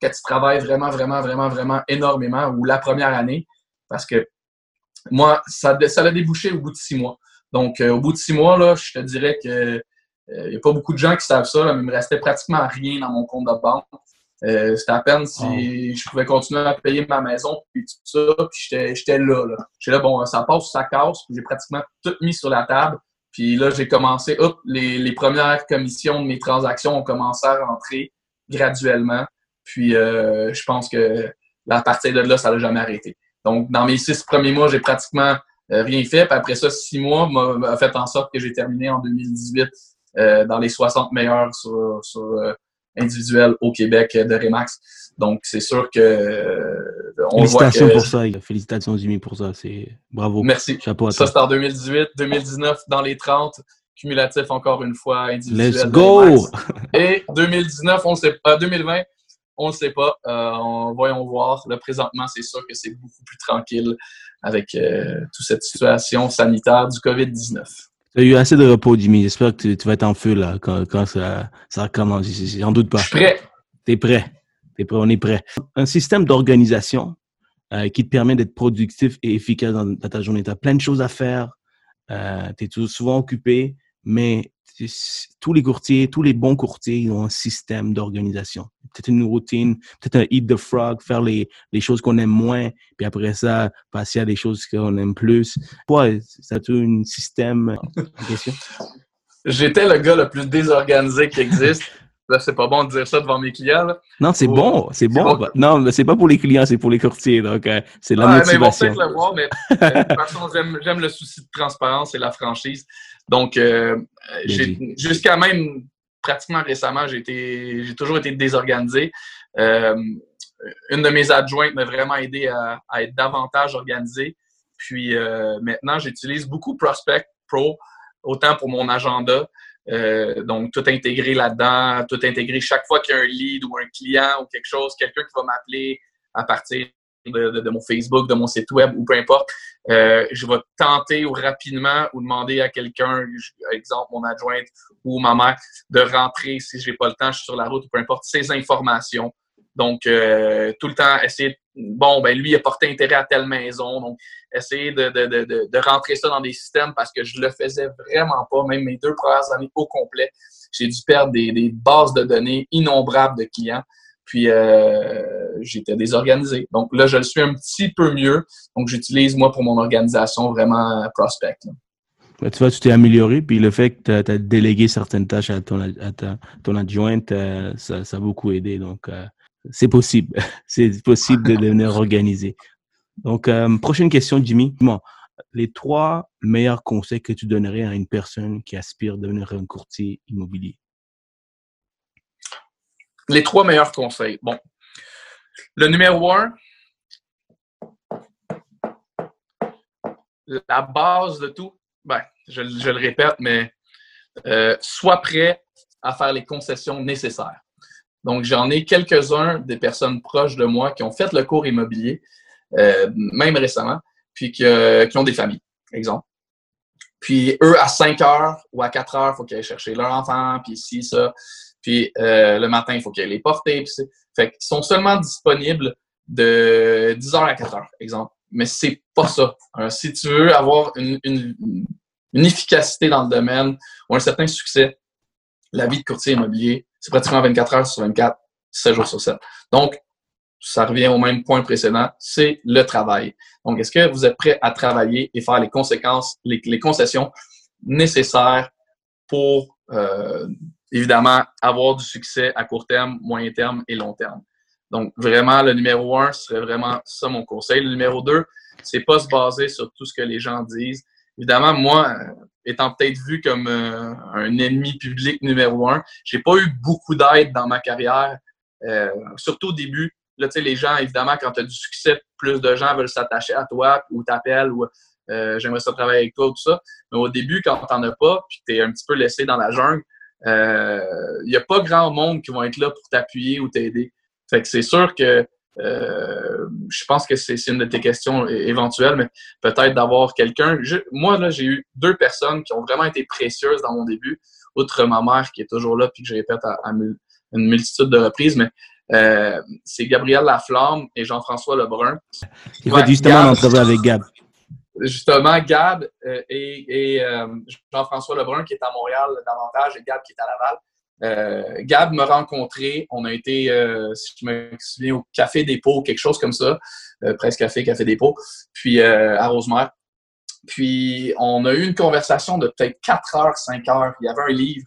que tu travailles vraiment, vraiment, vraiment, vraiment énormément, ou la première année, parce que moi, ça, ça a débouché au bout de six mois. Donc, euh, au bout de six mois, là, je te dirais que il euh, n'y a pas beaucoup de gens qui savent ça, mais il me restait pratiquement rien dans mon compte de banque. Euh, c'était à peine si je pouvais continuer à payer ma maison, puis tout ça, puis j'étais là. là. J'étais là, bon, ça passe, ça casse, puis j'ai pratiquement tout mis sur la table. Puis là, j'ai commencé, hop, les, les, premières commissions de mes transactions ont commencé à rentrer graduellement. Puis euh, je pense que à partir de là, ça n'a jamais arrêté. Donc, dans mes six premiers mois, j'ai pratiquement euh, rien fait. Puis après ça, six mois m'a fait en sorte que j'ai terminé en 2018 euh, dans les 60 meilleurs sur, sur euh, individuel au Québec de Remax. Donc, c'est sûr que euh, on Félicitations pour ça. Félicitations, Jimmy, pour ça. C'est bravo. Merci. Chapeau à ça, c'est en 2018. 2019, dans les 30. Cumulatif, encore une fois, individuel. Let's go! Et 2019, on sait pas. 2020, on ne sait pas. Euh, voyons voir. Là, présentement, c'est sûr que c'est beaucoup plus tranquille avec euh, toute cette situation sanitaire du COVID-19. Tu as eu assez de repos, Jimmy. J'espère que tu, vas être en feu là, quand, quand ça, ça commence. J'en doute pas. Je suis prêt. Tu es prêt. Es prêt. On est prêt. Un système d'organisation euh, qui te permet d'être productif et efficace dans, ta journée. Tu as plein de choses à faire. Euh, tu es souvent occupé, mais tous les courtiers, tous les bons courtiers, ils ont un système d'organisation. Peut-être une routine, peut-être un eat the frog, faire les, les choses qu'on aime moins, puis après ça, passer à des choses qu'on aime plus. Toi, ça a un système? J'étais le gars le plus désorganisé qui existe. Là, c'est pas bon de dire ça devant mes clients. Non, c'est bon, c'est bon. Non, mais c'est pas pour les clients, c'est pour les courtiers. Donc, euh, c'est la motivation. Mais ils vont le voir, mais de toute façon, j'aime le souci de transparence et la franchise. Donc, euh, jusqu'à même pratiquement récemment, j'ai toujours été désorganisé. Euh, une de mes adjointes m'a vraiment aidé à, être davantage organisé. Puis euh, maintenant, j'utilise beaucoup Prospect Pro, autant pour mon agenda, donc tout intégré là-dedans, tout intégré chaque fois qu'il y a un lead ou un client ou quelque chose, quelqu'un qui va m'appeler à partir de, mon Facebook, de mon site web ou peu importe, euh, je vais tenter ou rapidement ou demander à quelqu'un, exemple mon adjointe ou ma mère, de rentrer si j'ai pas le temps, je suis sur la route ou peu importe, ces informations. Donc, euh, tout le temps, essayer, bon, ben lui, il a porté intérêt à telle maison. Donc, essayer de, de, de, de, rentrer ça dans des systèmes parce que je le faisais vraiment pas, même mes deux premières années au complet. J'ai dû perdre des, bases de données innombrables de clients. Puis euh, j'étais désorganisé. Donc là, je le suis un petit peu mieux. Donc j'utilise moi pour mon organisation vraiment prospect. tu vois, tu t'es amélioré, puis le fait que tu as, délégué certaines tâches à ton, à ton adjointe, euh, ça, ça, a beaucoup aidé. Donc, euh, c'est possible. c'est possible de devenir organisé. Donc, prochaine question, Jimmy. Les trois meilleurs conseils que tu donnerais à une personne qui aspire à devenir un courtier immobilier? les trois meilleurs conseils. Bon. Le numéro un, la base de tout, ben, je, le répète, mais euh, sois prêt à faire les concessions nécessaires. Donc, j'en ai quelques-uns des personnes proches de moi qui ont fait le cours immobilier, euh, même récemment, puis qui ont des familles, exemple. Puis eux, à 5 heures ou à 4 heures, il faut qu'ils aillent chercher leur enfant, puis ici, ça. Puis euh, le matin, il faut qu'ils les porter. fait qu'ils sont seulement disponibles de 10h à 4h, exemple. Mais c'est pas ça. si tu veux avoir une, efficacité dans le domaine ou un certain succès, la vie de courtier immobilier, c'est pratiquement 24 heures sur 24, 7 jours sur 7. Donc, ça revient au même point précédent, c'est le travail. Donc, est-ce que vous êtes prêt à travailler et faire les conséquences, les, concessions nécessaires pour euh, évidemment, avoir du succès à court terme, moyen terme et long terme? Donc, vraiment, le numéro un serait vraiment ça mon conseil. Le numéro deux, c'est pas se baser sur tout ce que les gens disent. Évidemment, moi, étant peut-être vu comme euh, un ennemi public numéro un, j'ai pas eu beaucoup d'aide dans ma carrière, euh, surtout au début. Là, tu sais, les gens, évidemment, quand tu as du succès, plus de gens veulent s'attacher à toi ou t'appellent ou j'aimerais ça travailler avec toi ou tout ça. Mais au début, quand t'en as pas, puis tu es un petit peu laissé dans la jungle, il euh, n'y a pas grand monde qui vont être là pour t'appuyer ou t'aider. Fait que c'est sûr que euh, je pense que c'est une de tes questions éventuelles, mais peut-être d'avoir quelqu'un. Moi, là, j'ai eu deux personnes qui ont vraiment été précieuses dans mon début, outre ma mère qui est toujours là puis que je répète à, une multitude de reprises, mais euh, c'est Gabriel Laflamme et Jean-François Lebrun. Il va justement l'entrevue avec Gab justement, Gab euh, et, euh, Jean-François Lebrun qui est à Montréal davantage et Gab qui est à Laval. Euh, Gab m'a rencontré. On a été, si je me souviens, au Café Dépôt, quelque chose comme ça. Presque Café, Café Dépôt. Puis à Rosemère. Puis on a eu une conversation de peut-être 4 heures, 5 heures. Il y avait un livre.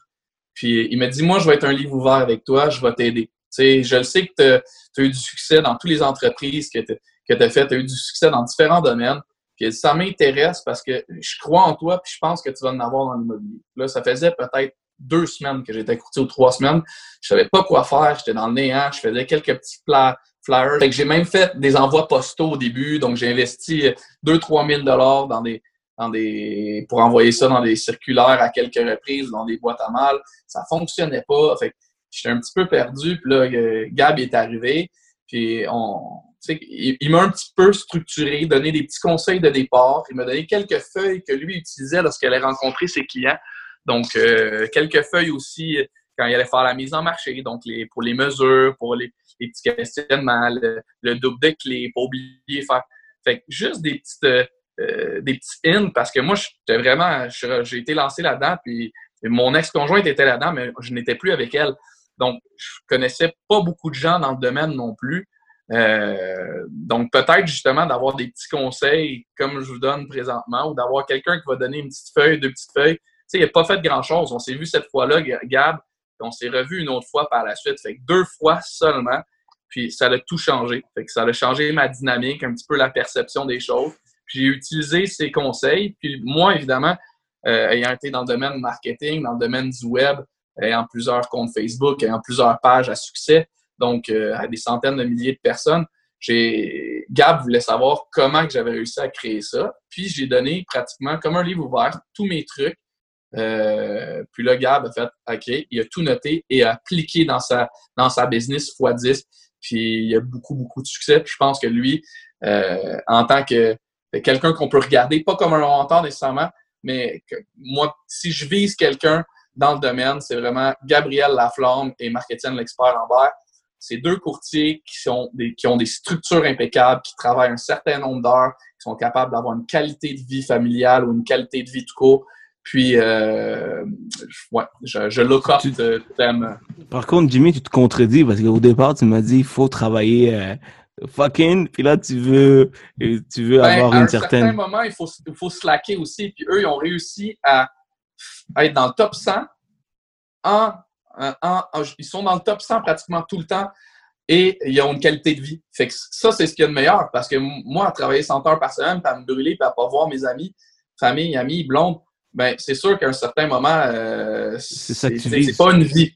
Puis il m'a dit Moi, je vais être un livre ouvert avec toi, je vais t'aider. Je le sais que tu as, eu du succès dans toutes les entreprises que tu as faites, tu as eu du succès dans différents domaines. Puis ça m'intéresse parce que je crois en toi, puis je pense que tu vas en avoir dans l'immobilier. Là, ça faisait peut-être deux semaines que j'étais courtier ou trois semaines. Je savais pas quoi faire, j'étais dans le néant, je faisais quelques petits flyers. Fait que j'ai même fait des envois postaux au début, donc j'ai investi 2-3 000 dollars dans des, dans des, pour envoyer ça dans des circulaires à quelques reprises, dans des boîtes à mal. Ça fonctionnait pas. Fait j'étais un petit peu perdu. Puis là, euh, Gab est arrivé. Puis on, il, m'a un petit peu structuré, donné des petits conseils de départ. Il m'a donné quelques feuilles que lui utilisait lorsqu'il allait rencontrer ses clients. Donc, euh, quelques feuilles aussi euh, quand il allait faire la mise en marché, donc les, pour les mesures, pour les, petits questionnements, le, le, double de clés, pour oublier faire. Fait juste des petites euh, des petits in parce que moi, j'étais vraiment, j'ai été lancé là-dedans, puis mon ex-conjointe était là-dedans, mais je n'étais plus avec elle. Donc, je connaissais pas beaucoup de gens dans le domaine non plus. Donc, peut-être justement d'avoir des petits conseils comme je vous donne présentement ou d'avoir quelqu'un qui va donner une petite feuille, deux petites feuilles. Sais, il n'a pas fait grand-chose. On s'est vu cette fois-là, Gab, et on s'est revu une autre fois par la suite. Fait deux fois seulement, puis ça a tout changé. Ça a changé ma dynamique, un petit peu la perception des choses. J'ai utilisé ces conseils. Puis moi, évidemment, euh, ayant été dans le domaine marketing, dans le domaine du web, ayant plusieurs comptes Facebook, ayant plusieurs pages à succès, donc euh, à des centaines de milliers de personnes. J'ai Gab voulait savoir comment que j'avais réussi à créer ça. Puis j'ai donné pratiquement comme un livre ouvert tous mes trucs. Euh, puis là, Gab a fait OK, il a tout noté et a appliqué dans sa, dans sa business x10. Puis il a beaucoup, beaucoup de succès. Je pense que lui, euh, en tant que quelqu'un qu'on peut regarder, pas comme un mentor nécessairement, mais que moi, si je vise quelqu'un dans le domaine, c'est vraiment Gabriel Laflamme et Marc-Étienne L'Expert Lambert. C'est deux courtiers qui, sont des, qui ont des structures impeccables, qui travaillent un certain nombre d'heures, qui sont capables d'avoir une qualité de vie familiale ou une qualité de vie tout court. Puis, euh, ouais, je, je look up de thème. Par contre, Jimmy, tu te contredis parce qu'au départ, tu m'as dit il faut travailler euh, fucking, puis là, tu veux, tu veux Ben, avoir à une un certaine. certain moment, il faut, il faut slacker aussi. Puis eux, ils ont réussi à, à être dans le top 100. En, en- en- ils sont dans le top 100 pratiquement tout le temps et ils ont une qualité de vie. Fait que ça, c'est ce qu'il y a de meilleur parce que moi, à travailler 100 heures par semaine, puis à me brûler, puis à pas voir mes amis, famille, amis, blonde, ben, c'est sûr qu'à un certain moment, euh, C'est pas une vie.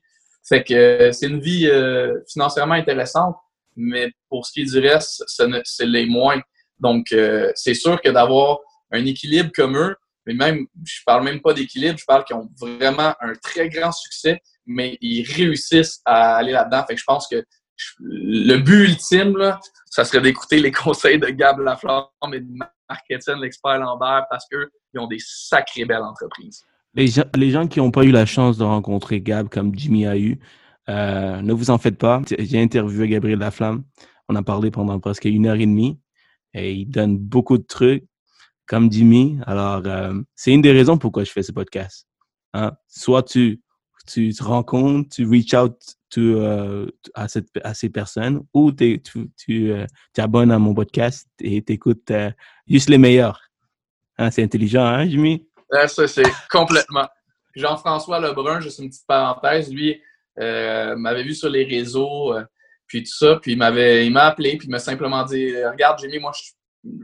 Fait que euh, c'est une vie euh, financièrement intéressante, mais pour ce qui est du reste, c'est les moins. Donc, euh, c'est sûr que d'avoir un équilibre comme eux, mais même, je parle même pas d'équilibre, je parle qu'ils ont vraiment un très grand succès, mais ils réussissent à aller là-dedans. Fait que je pense que le but ultime, là, ça serait d'écouter les conseils de Gab Laflamme et de Marc-Étienne, l'expert Lambert, parce qu'eux, ils ont des sacrées belles entreprises. Les gens, les gens qui n'ont pas eu la chance de rencontrer Gab comme Jimmy a eu, euh, ne vous en faites pas. J'ai interviewé Gabriel Laflamme. On a parlé pendant presque une heure et demie et il donne beaucoup de trucs comme Jimmy. Alors, euh, c'est une des raisons pourquoi je fais ce podcast. Hein? Soit tu, tu te rencontres, tu reach out euh, à, cette, à ces personnes ou tu euh, t'abonnes à mon podcast et tu écoutes juste les meilleurs. Hein, c'est intelligent, hein, Jimmy? Ça, c'est complètement. Jean-François Lebrun, juste une petite parenthèse, lui, euh, m'avait vu sur les réseaux, euh, puis tout ça, puis il m'a appelé, puis il m'a simplement dit Regarde, Jimmy, moi,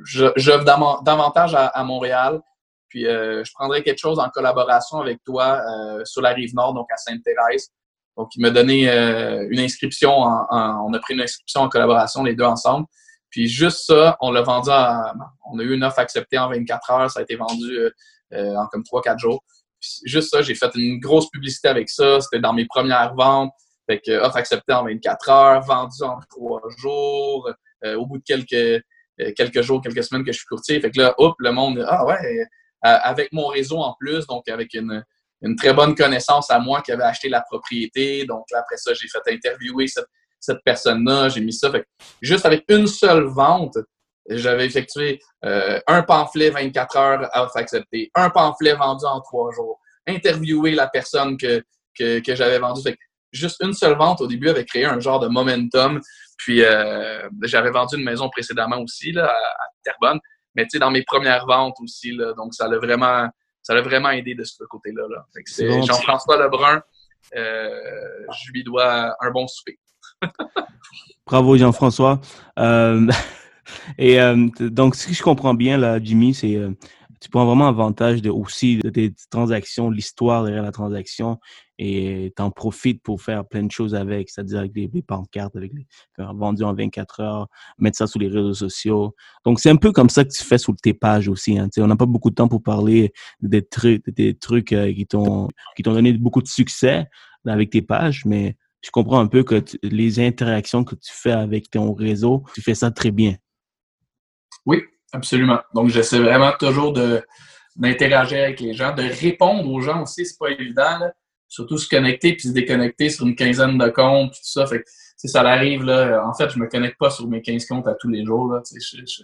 j'œuvre davantage à, à Montréal, puis euh, je prendrais quelque chose en collaboration avec toi euh, sur la rive nord, donc à Sainte-Thérèse. Donc, il m'a donné euh, une inscription, en, en- on a pris une inscription en collaboration, les deux ensemble. Puis juste ça, on l'a vendu à, on a eu une offre acceptée en 24 heures, ça a été vendu euh, euh, en comme 3-4 jours. Puis juste ça, j'ai fait une grosse publicité avec ça. C'était dans mes premières ventes. Fait que offre acceptée en 24 heures, vendu en 3 jours. Euh, au bout de quelques, euh, quelques jours, quelques semaines que je suis courtier. Fait que là, hop, le monde, ah ouais, euh, avec mon réseau en plus, donc avec une, une très bonne connaissance à moi qui avait acheté la propriété. Donc là, après ça, j'ai fait interviewer cette, personne-là. J'ai mis ça. Fait que juste avec une seule vente, j'avais effectué euh, un pamphlet 24 heures à acceptée, un pamphlet vendu en trois jours, interviewer la personne que, que, que j'avais vendue. Fait que juste une seule vente au début avait créé un genre de momentum. Puis euh, j'avais vendu une maison précédemment aussi là, à, à Terrebonne, mais tu sais, dans mes premières ventes aussi. Là, donc ça l'a vraiment, ça l'a vraiment aidé de ce côté-là. Là. C'est bon. Jean-François Lebrun. Euh, je lui dois un bon souper. Bravo Jean-François. Euh, et euh, donc, si je comprends bien, là, Jimmy, c'est euh, tu prends vraiment avantage de, aussi de tes transactions, l'histoire derrière la transaction, et tu en profites pour faire plein de choses avec, c'est-à-dire avec les pancartes, avec les faire vendu en 24 heures, mettre ça sur les réseaux sociaux. Donc, c'est un peu comme ça que tu fais sur tes pages aussi. Hein, on n'a pas beaucoup de temps pour parler des trucs, des trucs euh, qui t'ont donné beaucoup de succès avec tes pages, mais je comprends un peu que les interactions que tu fais avec ton réseau, tu fais ça très bien. Oui, absolument. Donc, j'essaie vraiment toujours de d'interagir avec les gens, de répondre aux gens aussi, c'est pas évident. Là. Surtout se connecter puis se déconnecter sur une quinzaine de comptes puis tout ça. Fait que, ça l'arrive là. En fait, je me connecte pas sur mes 15 comptes à tous les jours. Là, tu sais, je,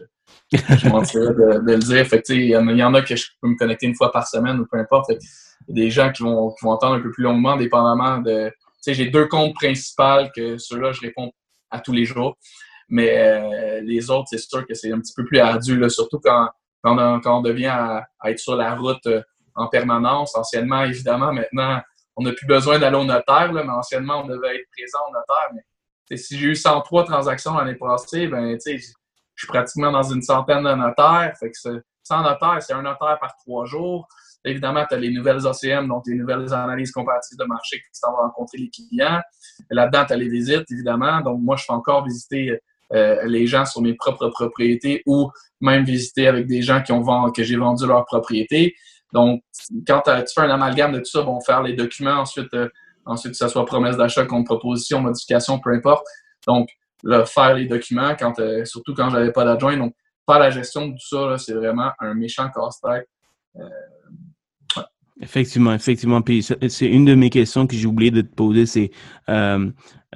je, je mentirais de, de le dire. Fait il y, en a- il y en a que je peux me connecter une fois par semaine ou peu importe. Fait que, il y a des gens qui vont, qui vont entendre un peu plus longuement, dépendamment de. Tu sais, j'ai deux comptes principaux que ceux-là, je réponds à tous les jours. Mais euh, les autres, c'est sûr que c'est un petit peu plus ardu, là, surtout quand, quand, on, devient à, être sur la route euh, en permanence. Anciennement, évidemment, maintenant, on n'a plus besoin d'aller au notaire, là, mais anciennement, on devait être présent au notaire. Mais si j'ai eu 103 transactions l'année passée, ben, je suis pratiquement dans une centaine de notaires. Fait que c'est- sans notaire, c'est un notaire par trois jours. Évidemment, tu as les nouvelles OCM, donc les nouvelles analyses comparatives de marché qui t'en vont rencontrer les clients. Là-dedans, tu as les visites, évidemment. Donc, moi, je fais encore visiter les gens sur mes propres propriétés ou même visiter avec des gens qui ont vend- que j'ai vendu leur propriété. Donc, quand tu fais un amalgame de tout ça, bon, faire les documents, ensuite, euh, ensuite que ce soit promesse d'achat, contre proposition, modification, peu importe. Donc, là, faire les documents, quand, euh, surtout quand j'avais pas d'adjoint. Donc, faire la gestion de tout ça, c'est vraiment un méchant casse-tête. Effectivement, effectivement. C'est une de mes questions que j'ai oublié de te poser, c'est euh,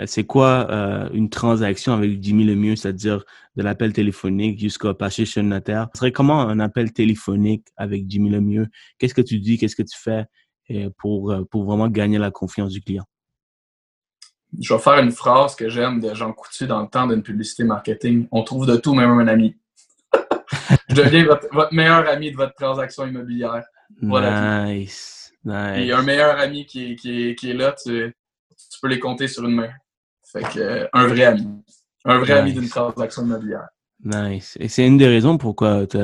c'est quoi euh, une transaction avec Jimmy Lemieux, c'est-à-dire de l'appel téléphonique jusqu'à passer chez le notaire? Ce serait comment un appel téléphonique avec Jimmy Lemieux? Qu'est-ce que tu dis, qu'est-ce que tu fais pour, pour vraiment gagner la confiance du client? Je vais faire une phrase que j'aime de Jean Coutu dans le temps d'une publicité marketing. On trouve de tout, même un ami. Je deviens votre meilleur ami de votre transaction immobilière. Nice. nice. Et un meilleur ami qui est, qui qui est là, tu, tu, peux les compter sur une main. Fait que, euh, un vrai ami. Un vrai ami d'une transaction immobilière. Nice. Et c'est une des raisons pourquoi tu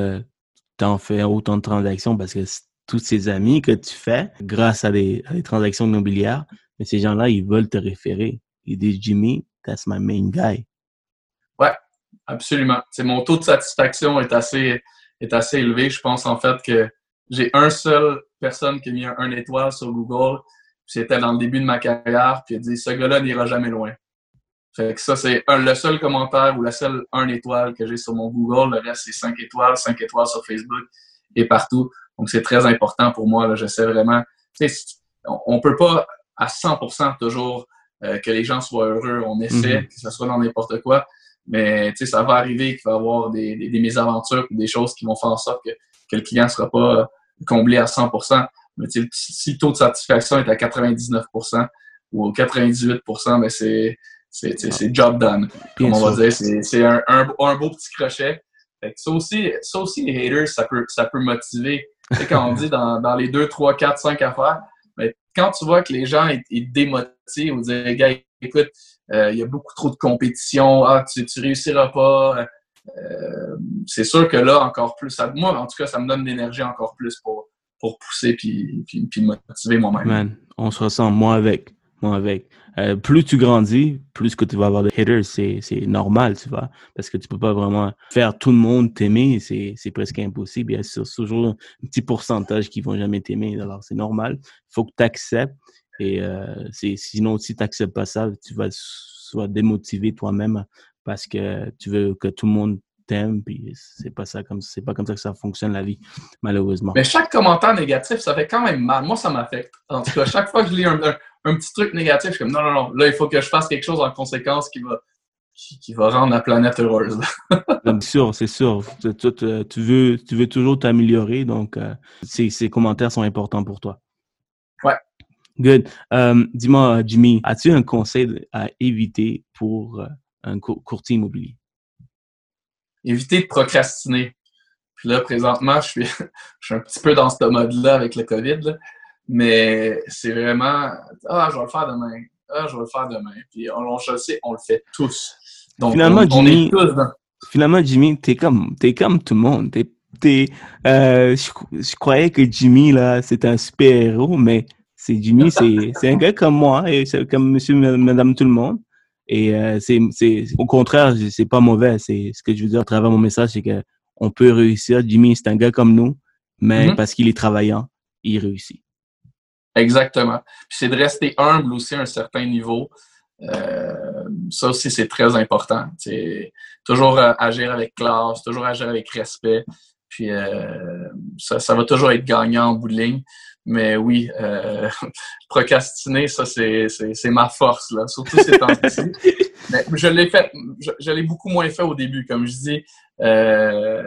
en fais autant de transactions parce que tous ces amis que tu fais grâce à des, à des transactions immobilières, mais ces gens-là, ils veulent te référer. Ils disent Jimmy, that's my main guy. Ouais, absolument. C'est mon taux de satisfaction est assez, est assez élevé. Je pense en fait que j'ai un seul personne qui a mis un, étoile sur Google. C'était dans le début de ma carrière, puis il a dit ce gars-là n'ira jamais loin. Fait que ça, c'est le seul commentaire ou la seule un étoile que j'ai sur mon Google. Le reste, c'est cinq étoiles, cinq étoiles sur Facebook et partout. Donc, c'est très important pour moi. J'essaie vraiment. On, ne peut pas à 100% toujours euh, que les gens soient heureux. On essaie, mm-hmm. que ce soit dans n'importe quoi. Mais ça va arriver qu'il va y avoir des, des, des mésaventures des choses qui vont faire en sorte que que le client ne sera pas comblé à 100% Mais si le taux de satisfaction est à 99% ou 98 mais c'est c'est job done, comme on va dire. C'est un, un, un, beau petit crochet. ça, aussi, ça aussi, les haters, ça peut, ça peut motiver. Tu quand on dit dans, dans les 2, 3, 4, 5 affaires, mais quand tu vois que les gens ils, démotivent ou disent gars, écoute, euh, il y a beaucoup trop de compétition, ah, tu, tu réussiras pas, euh, c'est sûr que là, encore plus, ça, moi, en tout cas, ça me donne l'énergie encore plus pour, pour pousser puis, puis, puis motiver moi-même. On se ressent, moi avec. Moi avec. Euh, plus tu grandis, plus que tu vas avoir de haters, c'est, normal, tu vois, parce que tu peux pas vraiment faire tout le monde t'aimer, c'est, c'est presque impossible. Il y a toujours un petit pourcentage qui vont jamais t'aimer, alors c'est normal. Il faut que tu acceptes et euh, sinon, si tu n'acceptes pas ça, tu vas soit démotiver toi-même parce que tu veux que tout le monde t'aime, puis c'est pas ça comme c'est pas comme ça que ça fonctionne la vie, malheureusement. Mais chaque commentaire négatif, ça fait quand même mal. Moi, ça m'affecte. En tout cas, chaque fois que je lis un, petit truc négatif, je suis comme non, non, non, là, il faut que je fasse quelque chose en conséquence qui va qui, va rendre la planète heureuse. c'est sûr, c'est sûr. Tu, veux, tu veux toujours t'améliorer, donc euh, ces, ces commentaires sont importants pour toi. Ouais. Good. Euh, dis-moi, Jimmy, as-tu un conseil à éviter pour euh, un courtier immobilier? Éviter de procrastiner. Puis là, présentement, je suis, je suis un petit peu dans ce mode-là avec le COVID, mais c'est vraiment Ah, je vais le faire demain. Ah, je vais le faire demain. Puis on, je le sais, on le fait tous. Donc, finalement, Jimmy, finalement, Jimmy, t'es comme, es comme tout le monde. T'es, euh, je, croyais que Jimmy, là, c'était un super-héros, mais c'est Jimmy, c'est un gars comme moi, et c'est comme monsieur, madame, tout le monde. Et euh, c'est, c'est, au contraire, c'est pas mauvais. C'est ce que je veux dire à travers mon message, c'est que on peut réussir. Jimmy, c'est un gars comme nous, mais mm-hmm. parce qu'il est travaillant, il réussit. Exactement. Puis c'est de rester humble aussi à un certain niveau. Euh, ça aussi, c'est très important. C'est toujours euh, agir avec classe, toujours agir avec respect. Puis euh, ça, ça, va toujours être gagnant en bout de ligne. Mais oui, euh, procrastiner, ça, c'est, c'est, ma force, là, surtout ces temps-ci. Mais je l'ai fait, je, l'ai beaucoup moins fait au début, comme je dis. Euh,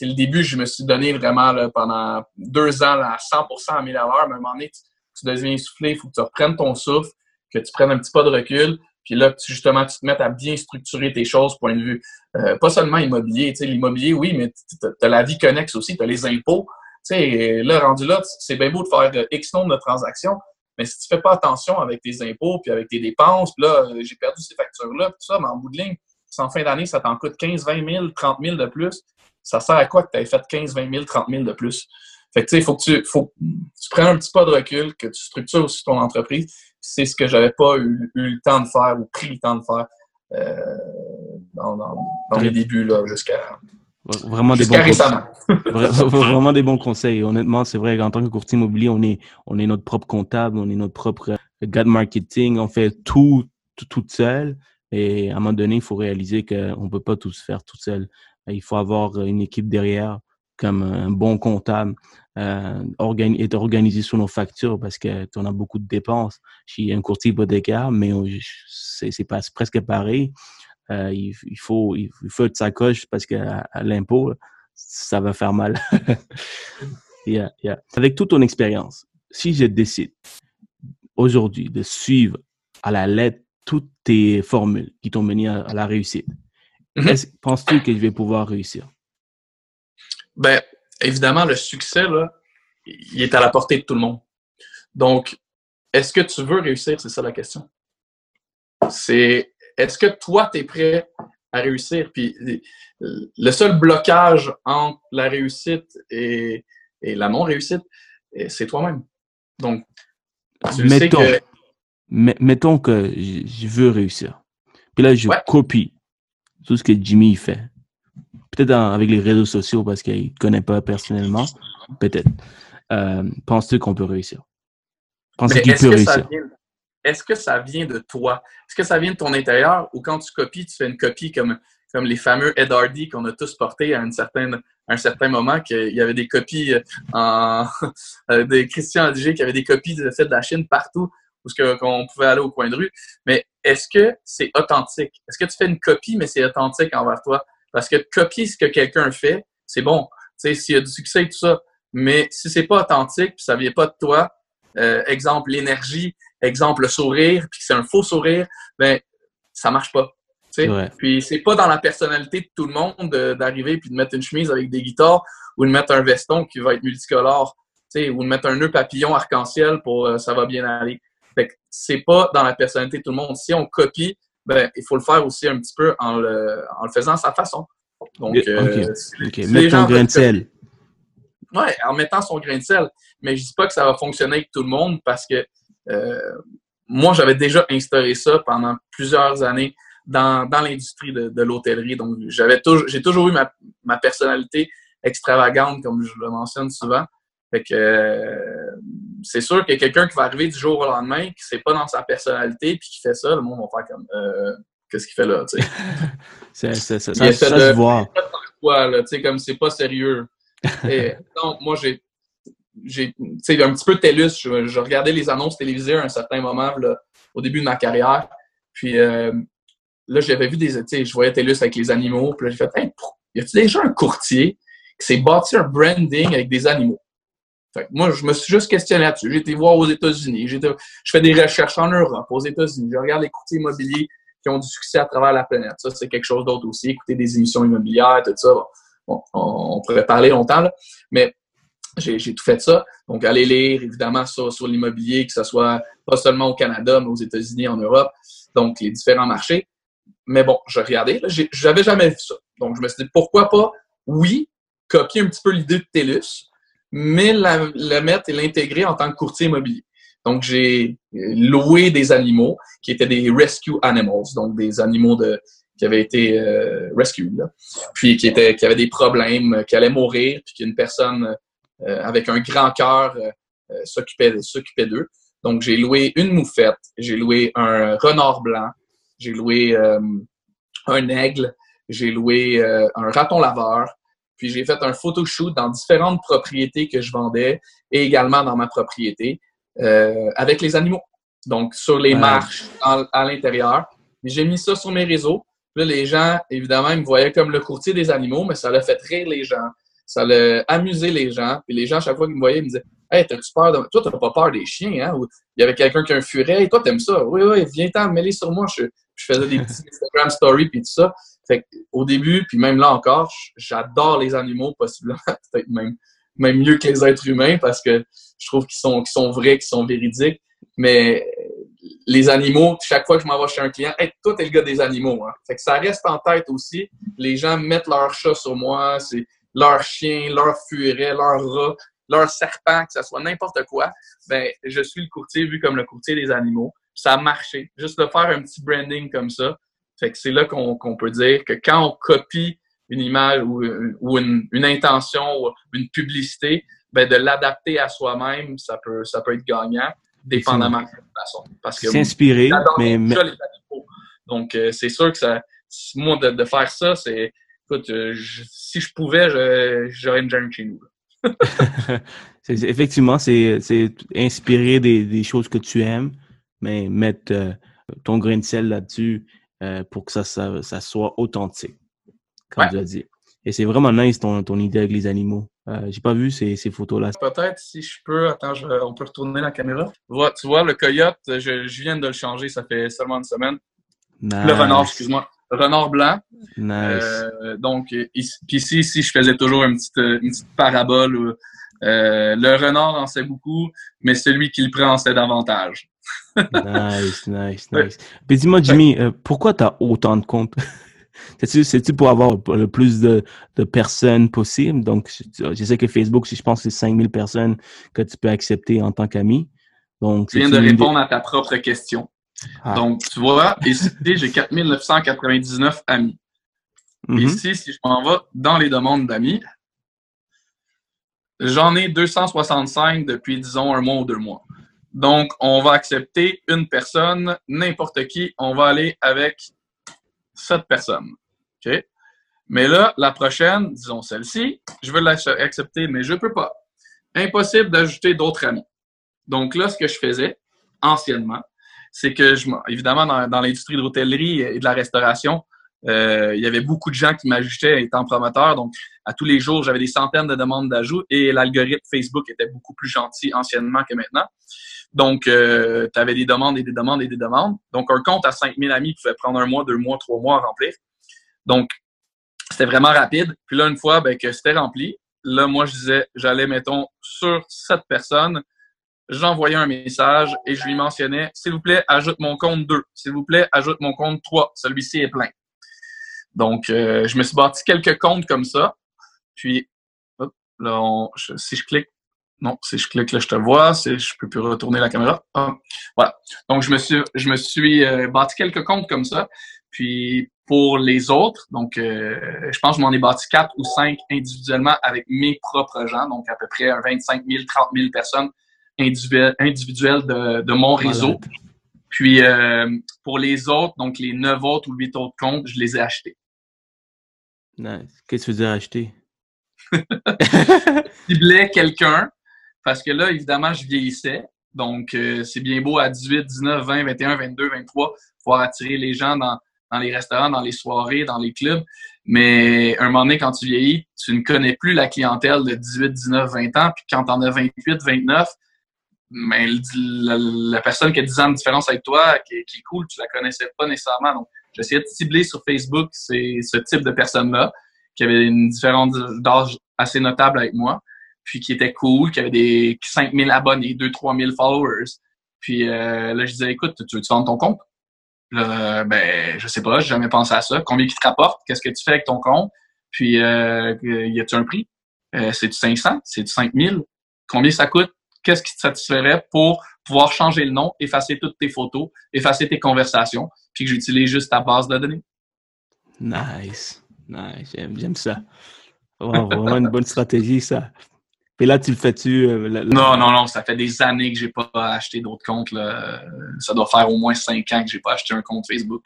le début, je me suis donné vraiment là, pendant deux ans là, à 100% à 1000 à l'heure. À un moment donné, tu, tu deviens essoufflé, il faut que tu reprennes ton souffle, que tu prennes un petit pas de recul. Puis là, tu, justement, tu te mets à bien structurer tes choses, point de vue. Euh, pas seulement immobilier. L'immobilier, oui, mais tu as la vie connexe aussi, tu as les impôts. Sais, là, rendu là, c'est bien beau de faire X nombre de transactions, mais si tu fais pas attention avec tes impôts, puis avec tes dépenses, puis là, j'ai perdu ces factures-là, tout ça, mais en bout de ligne, si en fin d'année, ça t'en coûte 15, 20 000, 30 000 de plus, ça sert à quoi que tu aies fait 15, 20 000, 30 000 de plus? Fait que, tu sais, il faut que tu, faut, tu prennes un petit pas de recul, que tu structures aussi ton entreprise, c'est ce que j'avais pas eu, le temps de faire ou pris le temps de faire euh, dans, dans, les débuts là jusqu'à vraiment des bons conseils. vraiment des bons conseils. Honnêtement, c'est vrai qu'en tant que courtier immobilier, on est on est notre propre comptable, on est notre propre gars de marketing, on fait tout tout toute seule. Et à un moment donné, il faut réaliser qu'on ne peut pas tout se faire tout seul. Il faut avoir une équipe derrière comme un bon comptable, euh, être organisé sur nos factures parce que en as beaucoup de dépenses. J'ai un courtier hypothécaire, mais c'est presque pareil. Euh, il, faut il faut être sacoche parce que à, l'impôt, ça va faire mal. yeah, yeah. Avec toute ton expérience, si je décide aujourd'hui de suivre à la lettre toutes tes formules qui t'ont mené à, la réussite, mm-hmm. penses-tu que je vais pouvoir réussir? Ben, évidemment, le succès, là, il est à la portée de tout le monde. Donc, est-ce que tu veux réussir? C'est ça la question. C'est est-ce que toi, tu es prêt à réussir? Puis le seul blocage entre la réussite et, la non-réussite, c'est toi-même. Donc, tu mettons, sais que... mettons que je veux réussir. Puis là, je copie tout ce que Jimmy fait. Peut-être avec les réseaux sociaux parce qu'il ne connaît pas personnellement. Peut-être. Euh, penses-tu qu'on peut réussir? Penses-tu qu'il peut réussir? Est-ce que ça vient de toi? Est-ce que ça vient de ton intérieur ou quand tu copies, tu fais une copie comme, les fameux Ed Hardy qu'on a tous portés à, un certain moment, qu'il y avait des copies euh, en, euh, de Christian Adiger, qui avait des copies de, de la Chine partout où qu'on pouvait aller au coin de rue. Mais est-ce que c'est authentique? Est-ce que tu fais une copie, mais c'est authentique envers toi? Parce que copier ce que quelqu'un fait, c'est bon. Tu sais, s'il y a du succès et tout ça. Mais si c'est pas authentique, puis ça vient pas de toi, euh, exemple l'énergie, exemple le sourire, puis c'est un faux sourire, ben ça marche pas. Ouais. Puis c'est pas dans la personnalité de tout le monde d'arriver puis de mettre une chemise avec des guitares ou de mettre un veston qui va être multicolore, ou de mettre un nœud papillon arc-en-ciel pour euh, ça va bien aller. Fait que c'est pas dans la personnalité de tout le monde. Si on copie, ben il faut le faire aussi un petit peu en le, en le faisant à sa façon. Donc, euh, mettre ton grain de sel. Ouais, en mettant son grain de sel. Mais je dis pas que ça va fonctionner avec tout le monde parce que moi, j'avais déjà instauré ça pendant plusieurs années dans, dans l'industrie de, de l'hôtellerie. Donc, j'avais toujours, j'ai toujours eu ma, ma, personnalité extravagante, comme je le mentionne souvent. Fait que euh, c'est sûr que quelqu'un qui va arriver du jour au lendemain, qui c'est pas dans sa personnalité, puis qui fait ça, le monde va faire comme euh, qu'est-ce qu'il fait là, tu sais? c'est, c'est, ça, ça, ça se voit. tu sais, comme c'est pas sérieux. Et, donc, moi, j'ai, j'ai, un petit peu de TELUS. Je, regardais les annonces télévisées à un certain moment, au début de ma carrière. Puis euh, là, j'avais vu des, je voyais TELUS avec les animaux. Puis là, j'ai fait, hey, y a-tu déjà un courtier qui s'est bâti un branding avec des animaux? Fait que moi, je me suis juste questionné là-dessus. J'ai été voir aux États-Unis. Je fais des recherches en Europe, aux États-Unis. Je regarde les courtiers immobiliers qui ont du succès à travers la planète. Ça, c'est quelque chose d'autre aussi. Écouter des émissions immobilières, tout ça on, pourrait parler longtemps, là, mais j'ai tout fait ça. Donc, aller lire, évidemment, sur, sur l'immobilier, que ce soit pas seulement au Canada, mais aux États-Unis, en Europe, donc les différents marchés. Mais bon, je regardais, j'avais jamais vu ça. Donc, je me suis dit, pourquoi pas, oui, copier un petit peu l'idée de TELUS, mais la, la mettre et l'intégrer en tant que courtier immobilier. Donc, j'ai loué des animaux qui étaient des rescue animals, donc des animaux de, qui avait été euh, rescue, puis qui, était, qui avait des problèmes, qui allait mourir, puis qu'une personne euh, avec un grand cœur euh, euh, s'occupait d'eux. Donc, j'ai loué une moufette, j'ai loué un renard blanc, j'ai loué un aigle, j'ai loué un raton laveur, puis j'ai fait un photoshoot dans différentes propriétés que je vendais et également dans ma propriété avec les animaux. Donc, sur les marches à l'intérieur. J'ai mis ça sur mes réseaux les gens, évidemment, ils me voyaient comme le courtier des animaux, mais ça l'a fait rire les gens. Ça l'a amusé les gens. Puis les gens, chaque fois qu'ils me voyaient, ils me disaient Hey, t'as-tu peur de. Toi, t'as pas peur des chiens, hein? Ou il y avait quelqu'un qui a un furet. Toi, t'aimes ça? Oui, oui, viens-t'en mêler sur moi. Je, faisais des petits Instagram stories puis tout ça. Fait au début, puis même là encore, j'adore les animaux, possiblement, peut-être même, même mieux que les êtres humains parce que je trouve qu'ils sont, qu'ils sont vrais, qu'ils sont véridiques. Mais les animaux, chaque fois que je m'en vais chez un client, hey, toi, t'es le gars des animaux. Hein. Fait que ça reste en tête aussi. Les gens mettent leur chat sur moi, c'est leur chien, leur furet, leur rat, leur serpent, que ce soit n'importe quoi. Ben, je suis le courtier vu comme le courtier des animaux. Ça a marché. Juste de faire un petit branding comme ça. Fait que c'est là qu'on peut dire que quand on copie une image ou, une, une, intention ou une publicité, ben de l'adapter à soi-même, ça peut, ça peut être gagnant dépendamment de la façon. Parce que s'inspirer, mais, Donc, euh, c'est sûr que ça, moi, de, faire ça, c'est, écoute, euh, si je pouvais, j'aurais une jungle chez nous. effectivement, c'est inspirer des, des, choses que tu aimes, mais mettre euh, ton grain de sel là-dessus euh, pour que ça, ça, ça, soit authentique, comme tu as dit. Et c'est vraiment nice ton, ton idée avec les animaux. Euh, J'ai pas vu ces, ces photos-là. Peut-être si je peux, attends, on peut retourner la caméra. Tu vois, le coyote, je, je, viens de le changer, ça fait seulement une semaine. Le renard, excuse-moi. Renard blanc. Nice. Euh, donc, ici, ici, ici, je faisais toujours une petite, une petite parabole où euh, le renard en sait beaucoup, mais celui qui le prend en sait davantage. nice, nice, nice. Puis dis-moi, Jimmy, euh, pourquoi tu as autant de comptes? C'est-tu pour avoir le plus de, de personnes possible? Donc, je, sais que Facebook, je pense que c'est 5000 personnes que tu peux accepter en tant qu'ami. Donc, je viens de répondre à ta propre question. Ah. Donc, tu vois, ici, j'ai 4999 amis. Mm-hmm. Ici, si je m'en vais dans les demandes d'amis, j'en ai 265 depuis, disons, un mois ou deux mois. Donc, on va accepter une personne, n'importe qui, on va aller avec cette personne. OK? Mais là, la prochaine, disons celle-ci, je veux l'accepter, mais je ne peux pas. Impossible d'ajouter d'autres amis. Donc là, ce que je faisais anciennement, c'est que, je, évidemment, dans, l'industrie de l'hôtellerie et de la restauration, euh, il y avait beaucoup de gens qui m'ajoutaient étant promoteur. Donc, à tous les jours, j'avais des centaines de demandes d'ajout et l'algorithme Facebook était beaucoup plus gentil anciennement que maintenant. Donc, euh, tu avais des demandes et des demandes et des demandes. Donc, un compte à 5000 amis pouvait prendre un mois, deux mois, trois mois à remplir. Donc, c'était vraiment rapide. Puis là, une fois ben, que c'était rempli, là, moi, je disais, j'allais, mettons, sur cette personne, j'envoyais un message et je lui mentionnais, s'il vous plaît, ajoute mon compte 2. S'il vous plaît, ajoute mon compte 3. Celui-ci est plein. Donc, euh, je me suis bâti quelques comptes comme ça. Puis, là, si je clique, non, si je clique là, je te vois. Si je peux plus retourner la caméra. Ah, voilà. Donc, je me suis, je me suis euh, bâti quelques comptes comme ça. Puis, pour les autres, donc, euh, je pense que je m'en ai bâti quatre ou cinq individuellement avec mes propres gens. Donc, à peu près 25 000, 30 000 personnes individuelles de, de mon réseau. Puis, euh, pour les autres, donc les neuf autres ou huit autres comptes, je les ai achetés. Nice. Qu'est-ce que tu veux dire acheter? Ciblais quelqu'un parce que là, évidemment, je vieillissais. Donc, euh, c'est bien beau à 18, 19, 20, 21, 22, 23, pouvoir attirer les gens dans, dans les restaurants, dans les soirées, dans les clubs. Mais un moment donné, quand tu vieillis, tu ne connais plus la clientèle de 18, 19, 20 ans. Puis quand tu en as 28, 29, mais la, personne qui a 10 ans de différence avec toi, qui, est cool, tu la connaissais pas nécessairement. Donc, j'essayais de cibler sur Facebook ce type de personnes-là, qui avaient une différence d'âge assez notable avec moi puis qui était cool, qui avait des 5000 abonnés, 2-3 000 followers. Puis euh, là, je disais, écoute, tu veux-tu vendre ton compte? Là, ben, je sais pas, j'ai jamais pensé à ça. Combien qui te rapporte? Qu'est-ce que tu fais avec ton compte? Puis, euh, y a-tu un prix? Euh, c'est-tu 500? C'est-tu 5000? Combien ça coûte? Qu'est-ce qui te satisferait pour pouvoir changer le nom, effacer toutes tes photos, effacer tes conversations, puis que j'utilise juste ta base de données? Nice. Nice. J'aime ça. vraiment une bonne stratégie, ça. Et là, tu le fais-tu? Euh, non, non, non. Ça fait des années que j'ai pas acheté d'autres comptes. Là. Ça doit faire au moins cinq ans que j'ai pas acheté un compte Facebook.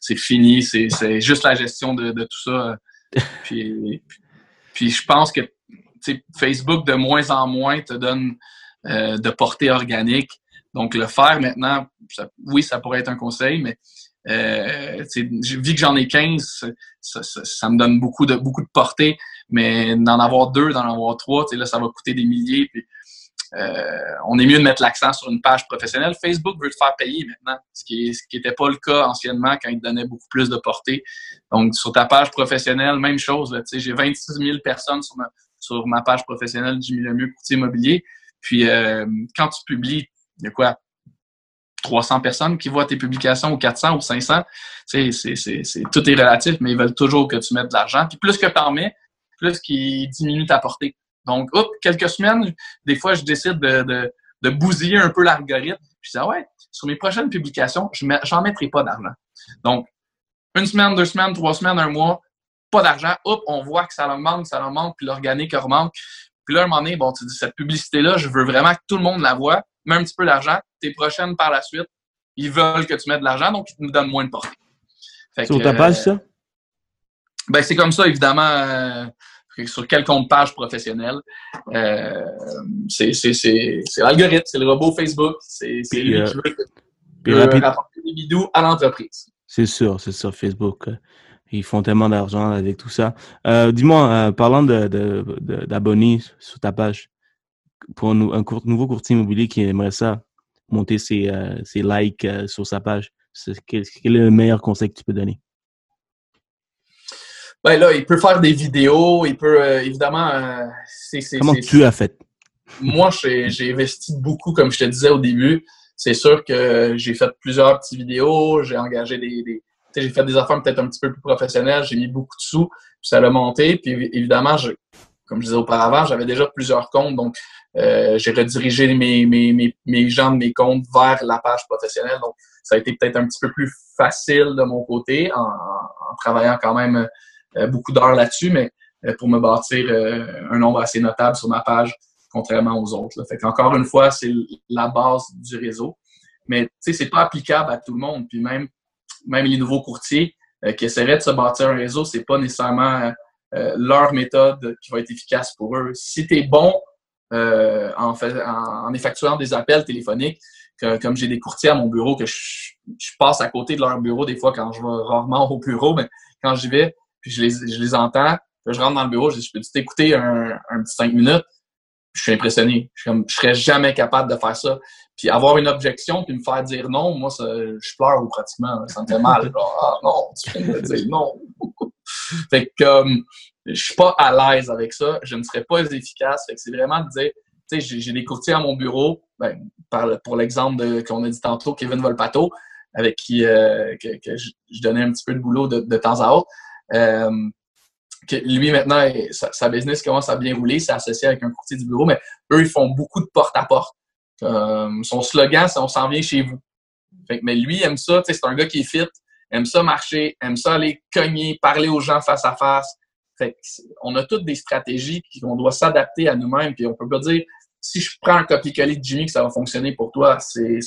C'est fini. C'est juste la gestion de, de tout ça. puis, puis je pense que Facebook, de moins en moins, te donne euh, de portée organique. Donc, le faire maintenant, oui, ça pourrait être un conseil, mais euh, vu que j'en ai 15, ça, me donne beaucoup de, beaucoup de portée. Mais d'en avoir deux, d'en avoir trois, là, ça va coûter des milliers. Puis, euh, on est mieux de mettre l'accent sur une page professionnelle. Facebook veut te faire payer maintenant, ce qui n'était pas le cas anciennement quand il te donnait beaucoup plus de portée. Donc, sur ta page professionnelle, même chose. J'ai 26 000 personnes sur ma, sur ma page professionnelle du Mieux Courtier Immobilier. Puis, euh, quand tu publies, il y a quoi? 300 personnes qui voient tes publications ou 400 ou 500. C'est, c'est, c'est, tout est relatif, mais ils veulent toujours que tu mettes de l'argent. Puis plus que tu en mets, plus qui diminue ta portée. Donc, hop, quelques semaines, des fois, je décide de, de, bousiller un peu l'algorithme. Je dis, ah ouais, sur mes prochaines publications, je n'en mettrai pas d'argent. Donc, une semaine, deux semaines, trois semaines, un mois, pas d'argent. Hop, on voit que ça augmente, ça augmente, puis l'organique augmente. Puis là, à un moment donné, bon, tu dis, cette publicité-là, je veux vraiment que tout le monde la voit, mets un petit peu d'argent. Tes prochaines par la suite, ils veulent que tu mettes de l'argent, donc ils nous donnent moins de portée. Sur ta page, ça? Ben, c'est comme ça, évidemment, euh, sur quel compte page professionnel. Euh, c'est l'algorithme, c'est le robot Facebook. C'est lui qui veut, rapporter des vidéos à l'entreprise. C'est sûr, c'est sûr, Facebook. Ils font tellement d'argent avec tout ça. Dis-moi, parlant d'abonnés de, de, sur ta page, pour un, un nouveau courtier immobilier qui aimerait ça, monter ses, ses likes sur sa page, quel, quel, est le meilleur conseil que tu peux donner? Ben là, il peut faire des vidéos, il peut euh, évidemment. Euh, Comment tu as fait? Moi, j'ai investi beaucoup, comme je te disais au début. C'est sûr que j'ai fait plusieurs petites vidéos, j'ai engagé des. des j'ai fait des affaires peut-être un petit peu plus professionnelles, j'ai mis beaucoup de sous, puis ça a monté. Puis évidemment, je, comme je disais auparavant, j'avais déjà plusieurs comptes, donc euh, j'ai redirigé mes, mes, mes, mes gens de mes comptes vers la page professionnelle. Donc, ça a été peut-être un petit peu plus facile de mon côté en, travaillant quand même euh, beaucoup d'heures là-dessus, mais euh, pour me bâtir un nombre assez notable sur ma page, contrairement aux autres. Qu'encore une fois, c'est la base du réseau. Mais tu sais, c'est pas applicable à tout le monde. Puis même, même les nouveaux courtiers qui essaieraient de se bâtir un réseau, c'est pas nécessairement leur méthode qui va être efficace pour eux. Si tu es bon en, fait, en, effectuant des appels téléphoniques, comme j'ai des courtiers à mon bureau que je, je, passe à côté de leur bureau des fois quand je vais rarement au bureau, mais quand j'y vais, puis je les, je les entends. je rentre dans le bureau, je je peux t'écouter un, un petit cinq minutes? Je suis impressionné. Je, comme, je serais jamais capable de faire ça. Puis avoir une objection, puis me faire dire non, moi, je pleure pratiquement. Ça me fait mal. ah non, tu viens dire non. fait que je suis pas à l'aise avec ça, je ne serais pas efficace. Fait que c'est vraiment de dire, tu sais, j'ai des courtiers à mon bureau, ben, pour l'exemple qu'on a dit tantôt, Kevin Volpato, avec qui euh, que, je, donnais un petit peu de boulot de, de temps à autre. Euh, que lui, maintenant, sa, business commence à bien rouler, c'est associé avec un courtier du bureau, mais eux, ils font beaucoup de porte-à-porte. Euh, son slogan, c'est « On s'en vient chez vous ». Mais lui, aime ça, c'est un gars qui est fit, aime ça marcher, aime ça aller cogner, parler aux gens face à face. Fait on a toutes des stratégies qu'on doit s'adapter à nous-mêmes, puis on peut pas dire si je prends un copier-coller de Jimmy que ça va fonctionner pour toi, c'est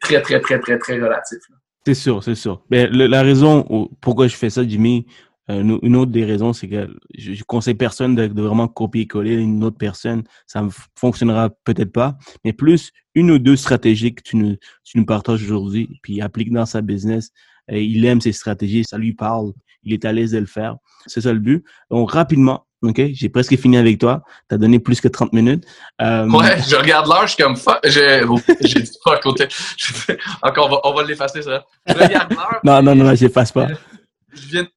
très, très, très, très, très relatif. C'est sûr, c'est sûr. Mais la raison pourquoi je fais ça, Jimmy, euh, une autre des raisons, c'est que je, conseille personne de, vraiment copier-coller une autre personne. Ça ne fonctionnera peut-être pas. Mais plus une ou deux stratégies que tu nous, tu nous partages aujourd'hui, puis applique dans sa business. Et il aime ces stratégies, ça lui parle. Il est à l'aise de le faire. C'est ça le but. Donc, rapidement, OK? J'ai presque fini avec toi. Tu as donné plus que 30 minutes. Euh, ouais, je regarde l'heure, je suis comme fuck. J'ai dit fuck côté. Encore, on va, on va l'effacer, ça. Je regarde l'heure. non, non, non, non, j'efface pas je viens.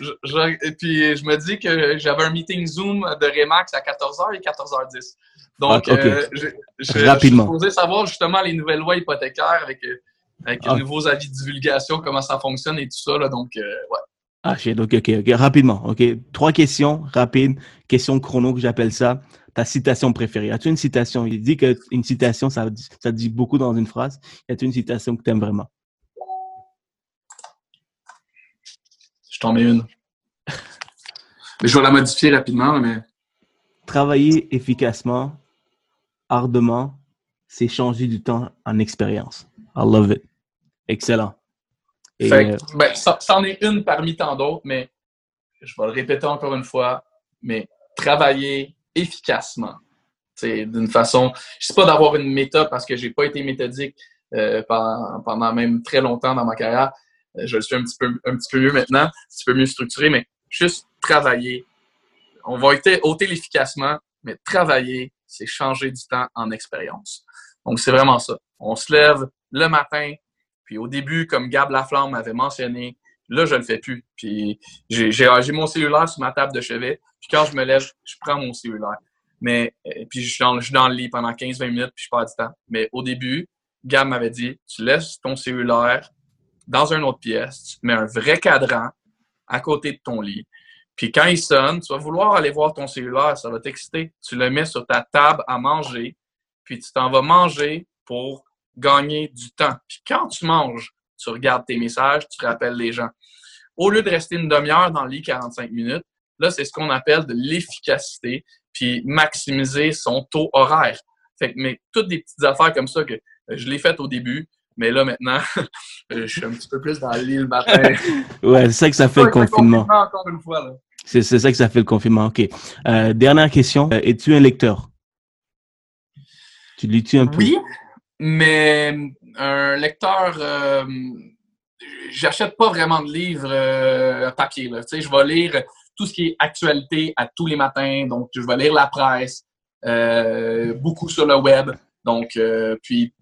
Je, et puis, je me dis que j'avais un meeting Zoom de Remax à 14h et 14h10. Donc, euh, je, Rapidement. je savoir justement les nouvelles lois hypothécaires avec, euh, avec les nouveaux avis de divulgation, comment ça fonctionne et tout ça. Là, donc, euh, ouais. Ah, donc, ok, ok, rapidement, ok. Trois questions rapides, question chrono que j'appelle ça. Ta citation préférée. As-tu une citation? Il dit qu'une citation, ça, ça dit beaucoup dans une phrase. As-tu une citation que tu aimes vraiment? Je t'en mets une. Mais je vais la modifier rapidement, mais. Travailler efficacement, ardemment, c'est changer du temps en expérience. I love it. Excellent. Euh, ben, ça, en est une parmi tant d'autres, mais je vais le répéter encore une fois, mais travailler efficacement. D'une façon, je sais pas d'avoir une méthode parce que j'ai pas été méthodique euh, pendant, pendant, même très longtemps dans ma carrière, euh, je le suis un petit peu, un petit peu mieux maintenant, un petit peu mieux structuré, mais juste travailler. On va ôter l'efficacement, mais travailler, c'est changer du temps en expérience. Donc, c'est vraiment ça. On se lève le matin, puis au début, comme Gab Laflamme m'avait mentionné, là, je le fais plus. Puis j'ai mon cellulaire sur ma table de chevet, puis quand je me lève, je prends mon cellulaire. Mais, euh, puis je suis, dans, je suis dans le lit pendant 15-20 minutes, puis je perds du temps. Mais au début, Gab m'avait dit, tu laisses ton cellulaire dans une autre pièce, tu mets un vrai cadran à côté de ton lit. Puis quand il sonne, tu vas vouloir aller voir ton cellulaire, ça va t'exciter. Tu le mets sur ta table à manger, puis tu t'en vas manger pour gagner du temps. Puis quand tu manges, tu regardes tes messages, tu rappelles les gens. Au lieu de rester une demi-heure dans le lit 45 minutes, là, c'est ce qu'on appelle de l'efficacité, puis maximiser son taux horaire. Fait que, mais toutes des petites affaires comme ça que je l'ai faites au début, Mais là, maintenant, je suis un petit peu plus dans le lit le matin. ouais, c'est ça que ça fait le confinement. Encore une fois, là. C'est ça que ça fait le confinement. OK. Euh, dernière question. Euh, es-tu un lecteur? Tu lis-tu un peu? Oui, mais un lecteur, euh, j'achète pas vraiment de livres euh, papier. Là. Tu sais, je vais lire tout ce qui est actualité à tous les matins. Donc, je vais lire la presse, euh, beaucoup sur le web. Donc, euh, puis,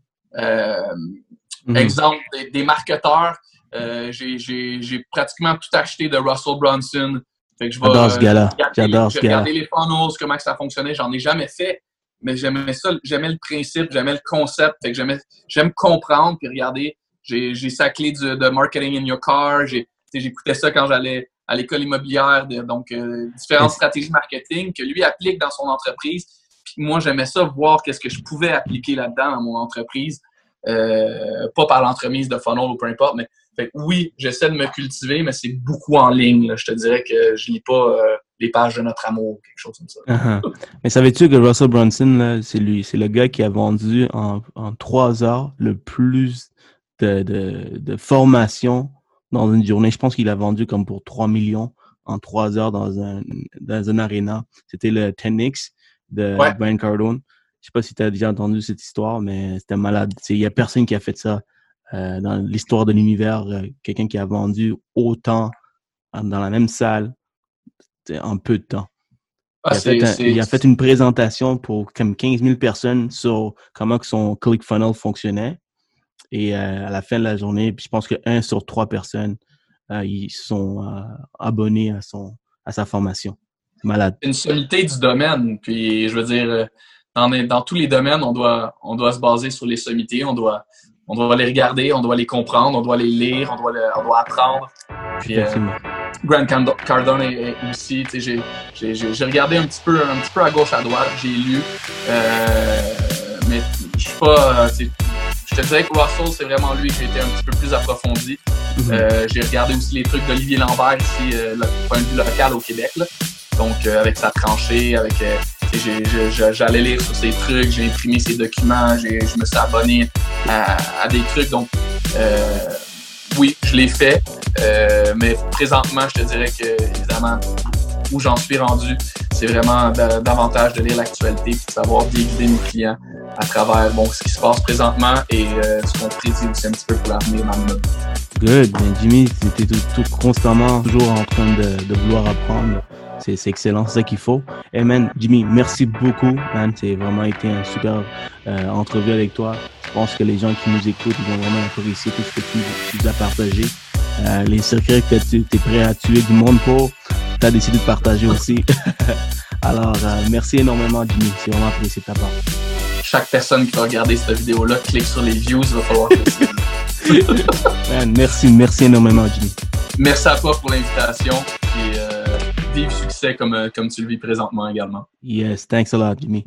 mm-hmm. exemple, des, marketeurs. j'ai pratiquement tout acheté de Russell Brunson. Fait que je vais, J'adore ce gars-là. J'adore ce gars-là. Les funnels, comment ça fonctionnait. J'en ai jamais fait mais j'aimais ça, j'aimais le principe, j'aimais le concept, fait que j'aimais, j'aime comprendre puis regarder. J'ai, sa clé de marketing in your car, j'écoutais ça quand j'allais à l'école immobilière, donc euh, différentes stratégies marketing que lui applique dans son entreprise. Puis moi, j'aimais ça, voir qu'est-ce que je pouvais appliquer là-dedans dans mon entreprise, euh, pas par l'entremise de funnel ou peu importe, mais fait, oui, j'essaie de me cultiver, mais c'est beaucoup en ligne. Je te dirais que je lis pas euh, les pages de notre amour, quelque chose comme ça. Uh-huh. Mais savais-tu que Russell Brunson, c'est lui, c'est le gars qui a vendu en, trois heures le plus de, de, de formation dans une journée? Je pense qu'il a vendu comme pour 3 millions en trois heures dans un, dans un arena. C'était le 10X de Brian Cardone. Je sais pas si tu as déjà entendu cette histoire, mais c'était malade. Il y a personne qui a fait ça euh, dans l'histoire de l'univers. Euh, quelqu'un qui a vendu autant dans la même salle en peu de temps. Ah, il, a fait une présentation pour comme 15 000 personnes sur comment que son ClickFunnels fonctionnait. Et euh, à la fin de la journée, je pense que un sur trois personnes ils sont abonnés à son à sa formation. Malade. Une sommité du domaine. Puis je veux dire, dans, dans tous les domaines, on doit on doit se baser sur les sommités. On doit on doit les regarder, on doit les comprendre, on doit les lire, on doit, on doit apprendre. Puis, Grant Cardone est, aussi, j'ai, j'ai, j'ai regardé un petit peu, un petit peu à gauche à droite, j'ai lu, euh, mais je suis pas, je te dirais que Russell, c'est vraiment lui qui a été un petit peu plus approfondi. Mm-hmm. euh, j'ai regardé aussi les trucs d'Olivier Lambert ici, euh, le point de vue local au Québec, là. donc euh, avec sa tranchée, avec euh, j'allais lire sur ses trucs, j'ai imprimé ses documents, je me suis abonné à, des trucs. Donc, euh, oui, je l'ai fait, euh, mais présentement, je te dirais que, évidemment, où j'en suis rendu, c'est vraiment davantage de lire l'actualité et de savoir guider mes clients à travers bon, ce qui se passe présentement et euh, ce qu'on prédit aussi un petit peu pour l'avenir dans le. Good. Ben, Jimmy, tu étais tout, constamment toujours en train de vouloir apprendre. C'est excellent, c'est ça qu'il faut. Et man, Jimmy, merci beaucoup, man. C'est vraiment été un super euh, entrevue avec toi. Je pense que les gens qui nous écoutent, ils vont vraiment apprécier tout ce que tu, tu as partagé. Euh, les secrets que tu es prêt à tuer du monde pour, tu as décidé de partager aussi. Alors, euh, merci énormément, Jimmy. C'est vraiment apprécié de ta part. Chaque personne qui va regarder cette vidéo-là, clique sur les views, il va falloir Man, merci, merci énormément, Jimmy. Merci à toi pour l'invitation. Et euh, vive succès comme, comme tu le vis présentement également. Yes, thanks a lot, Jimmy.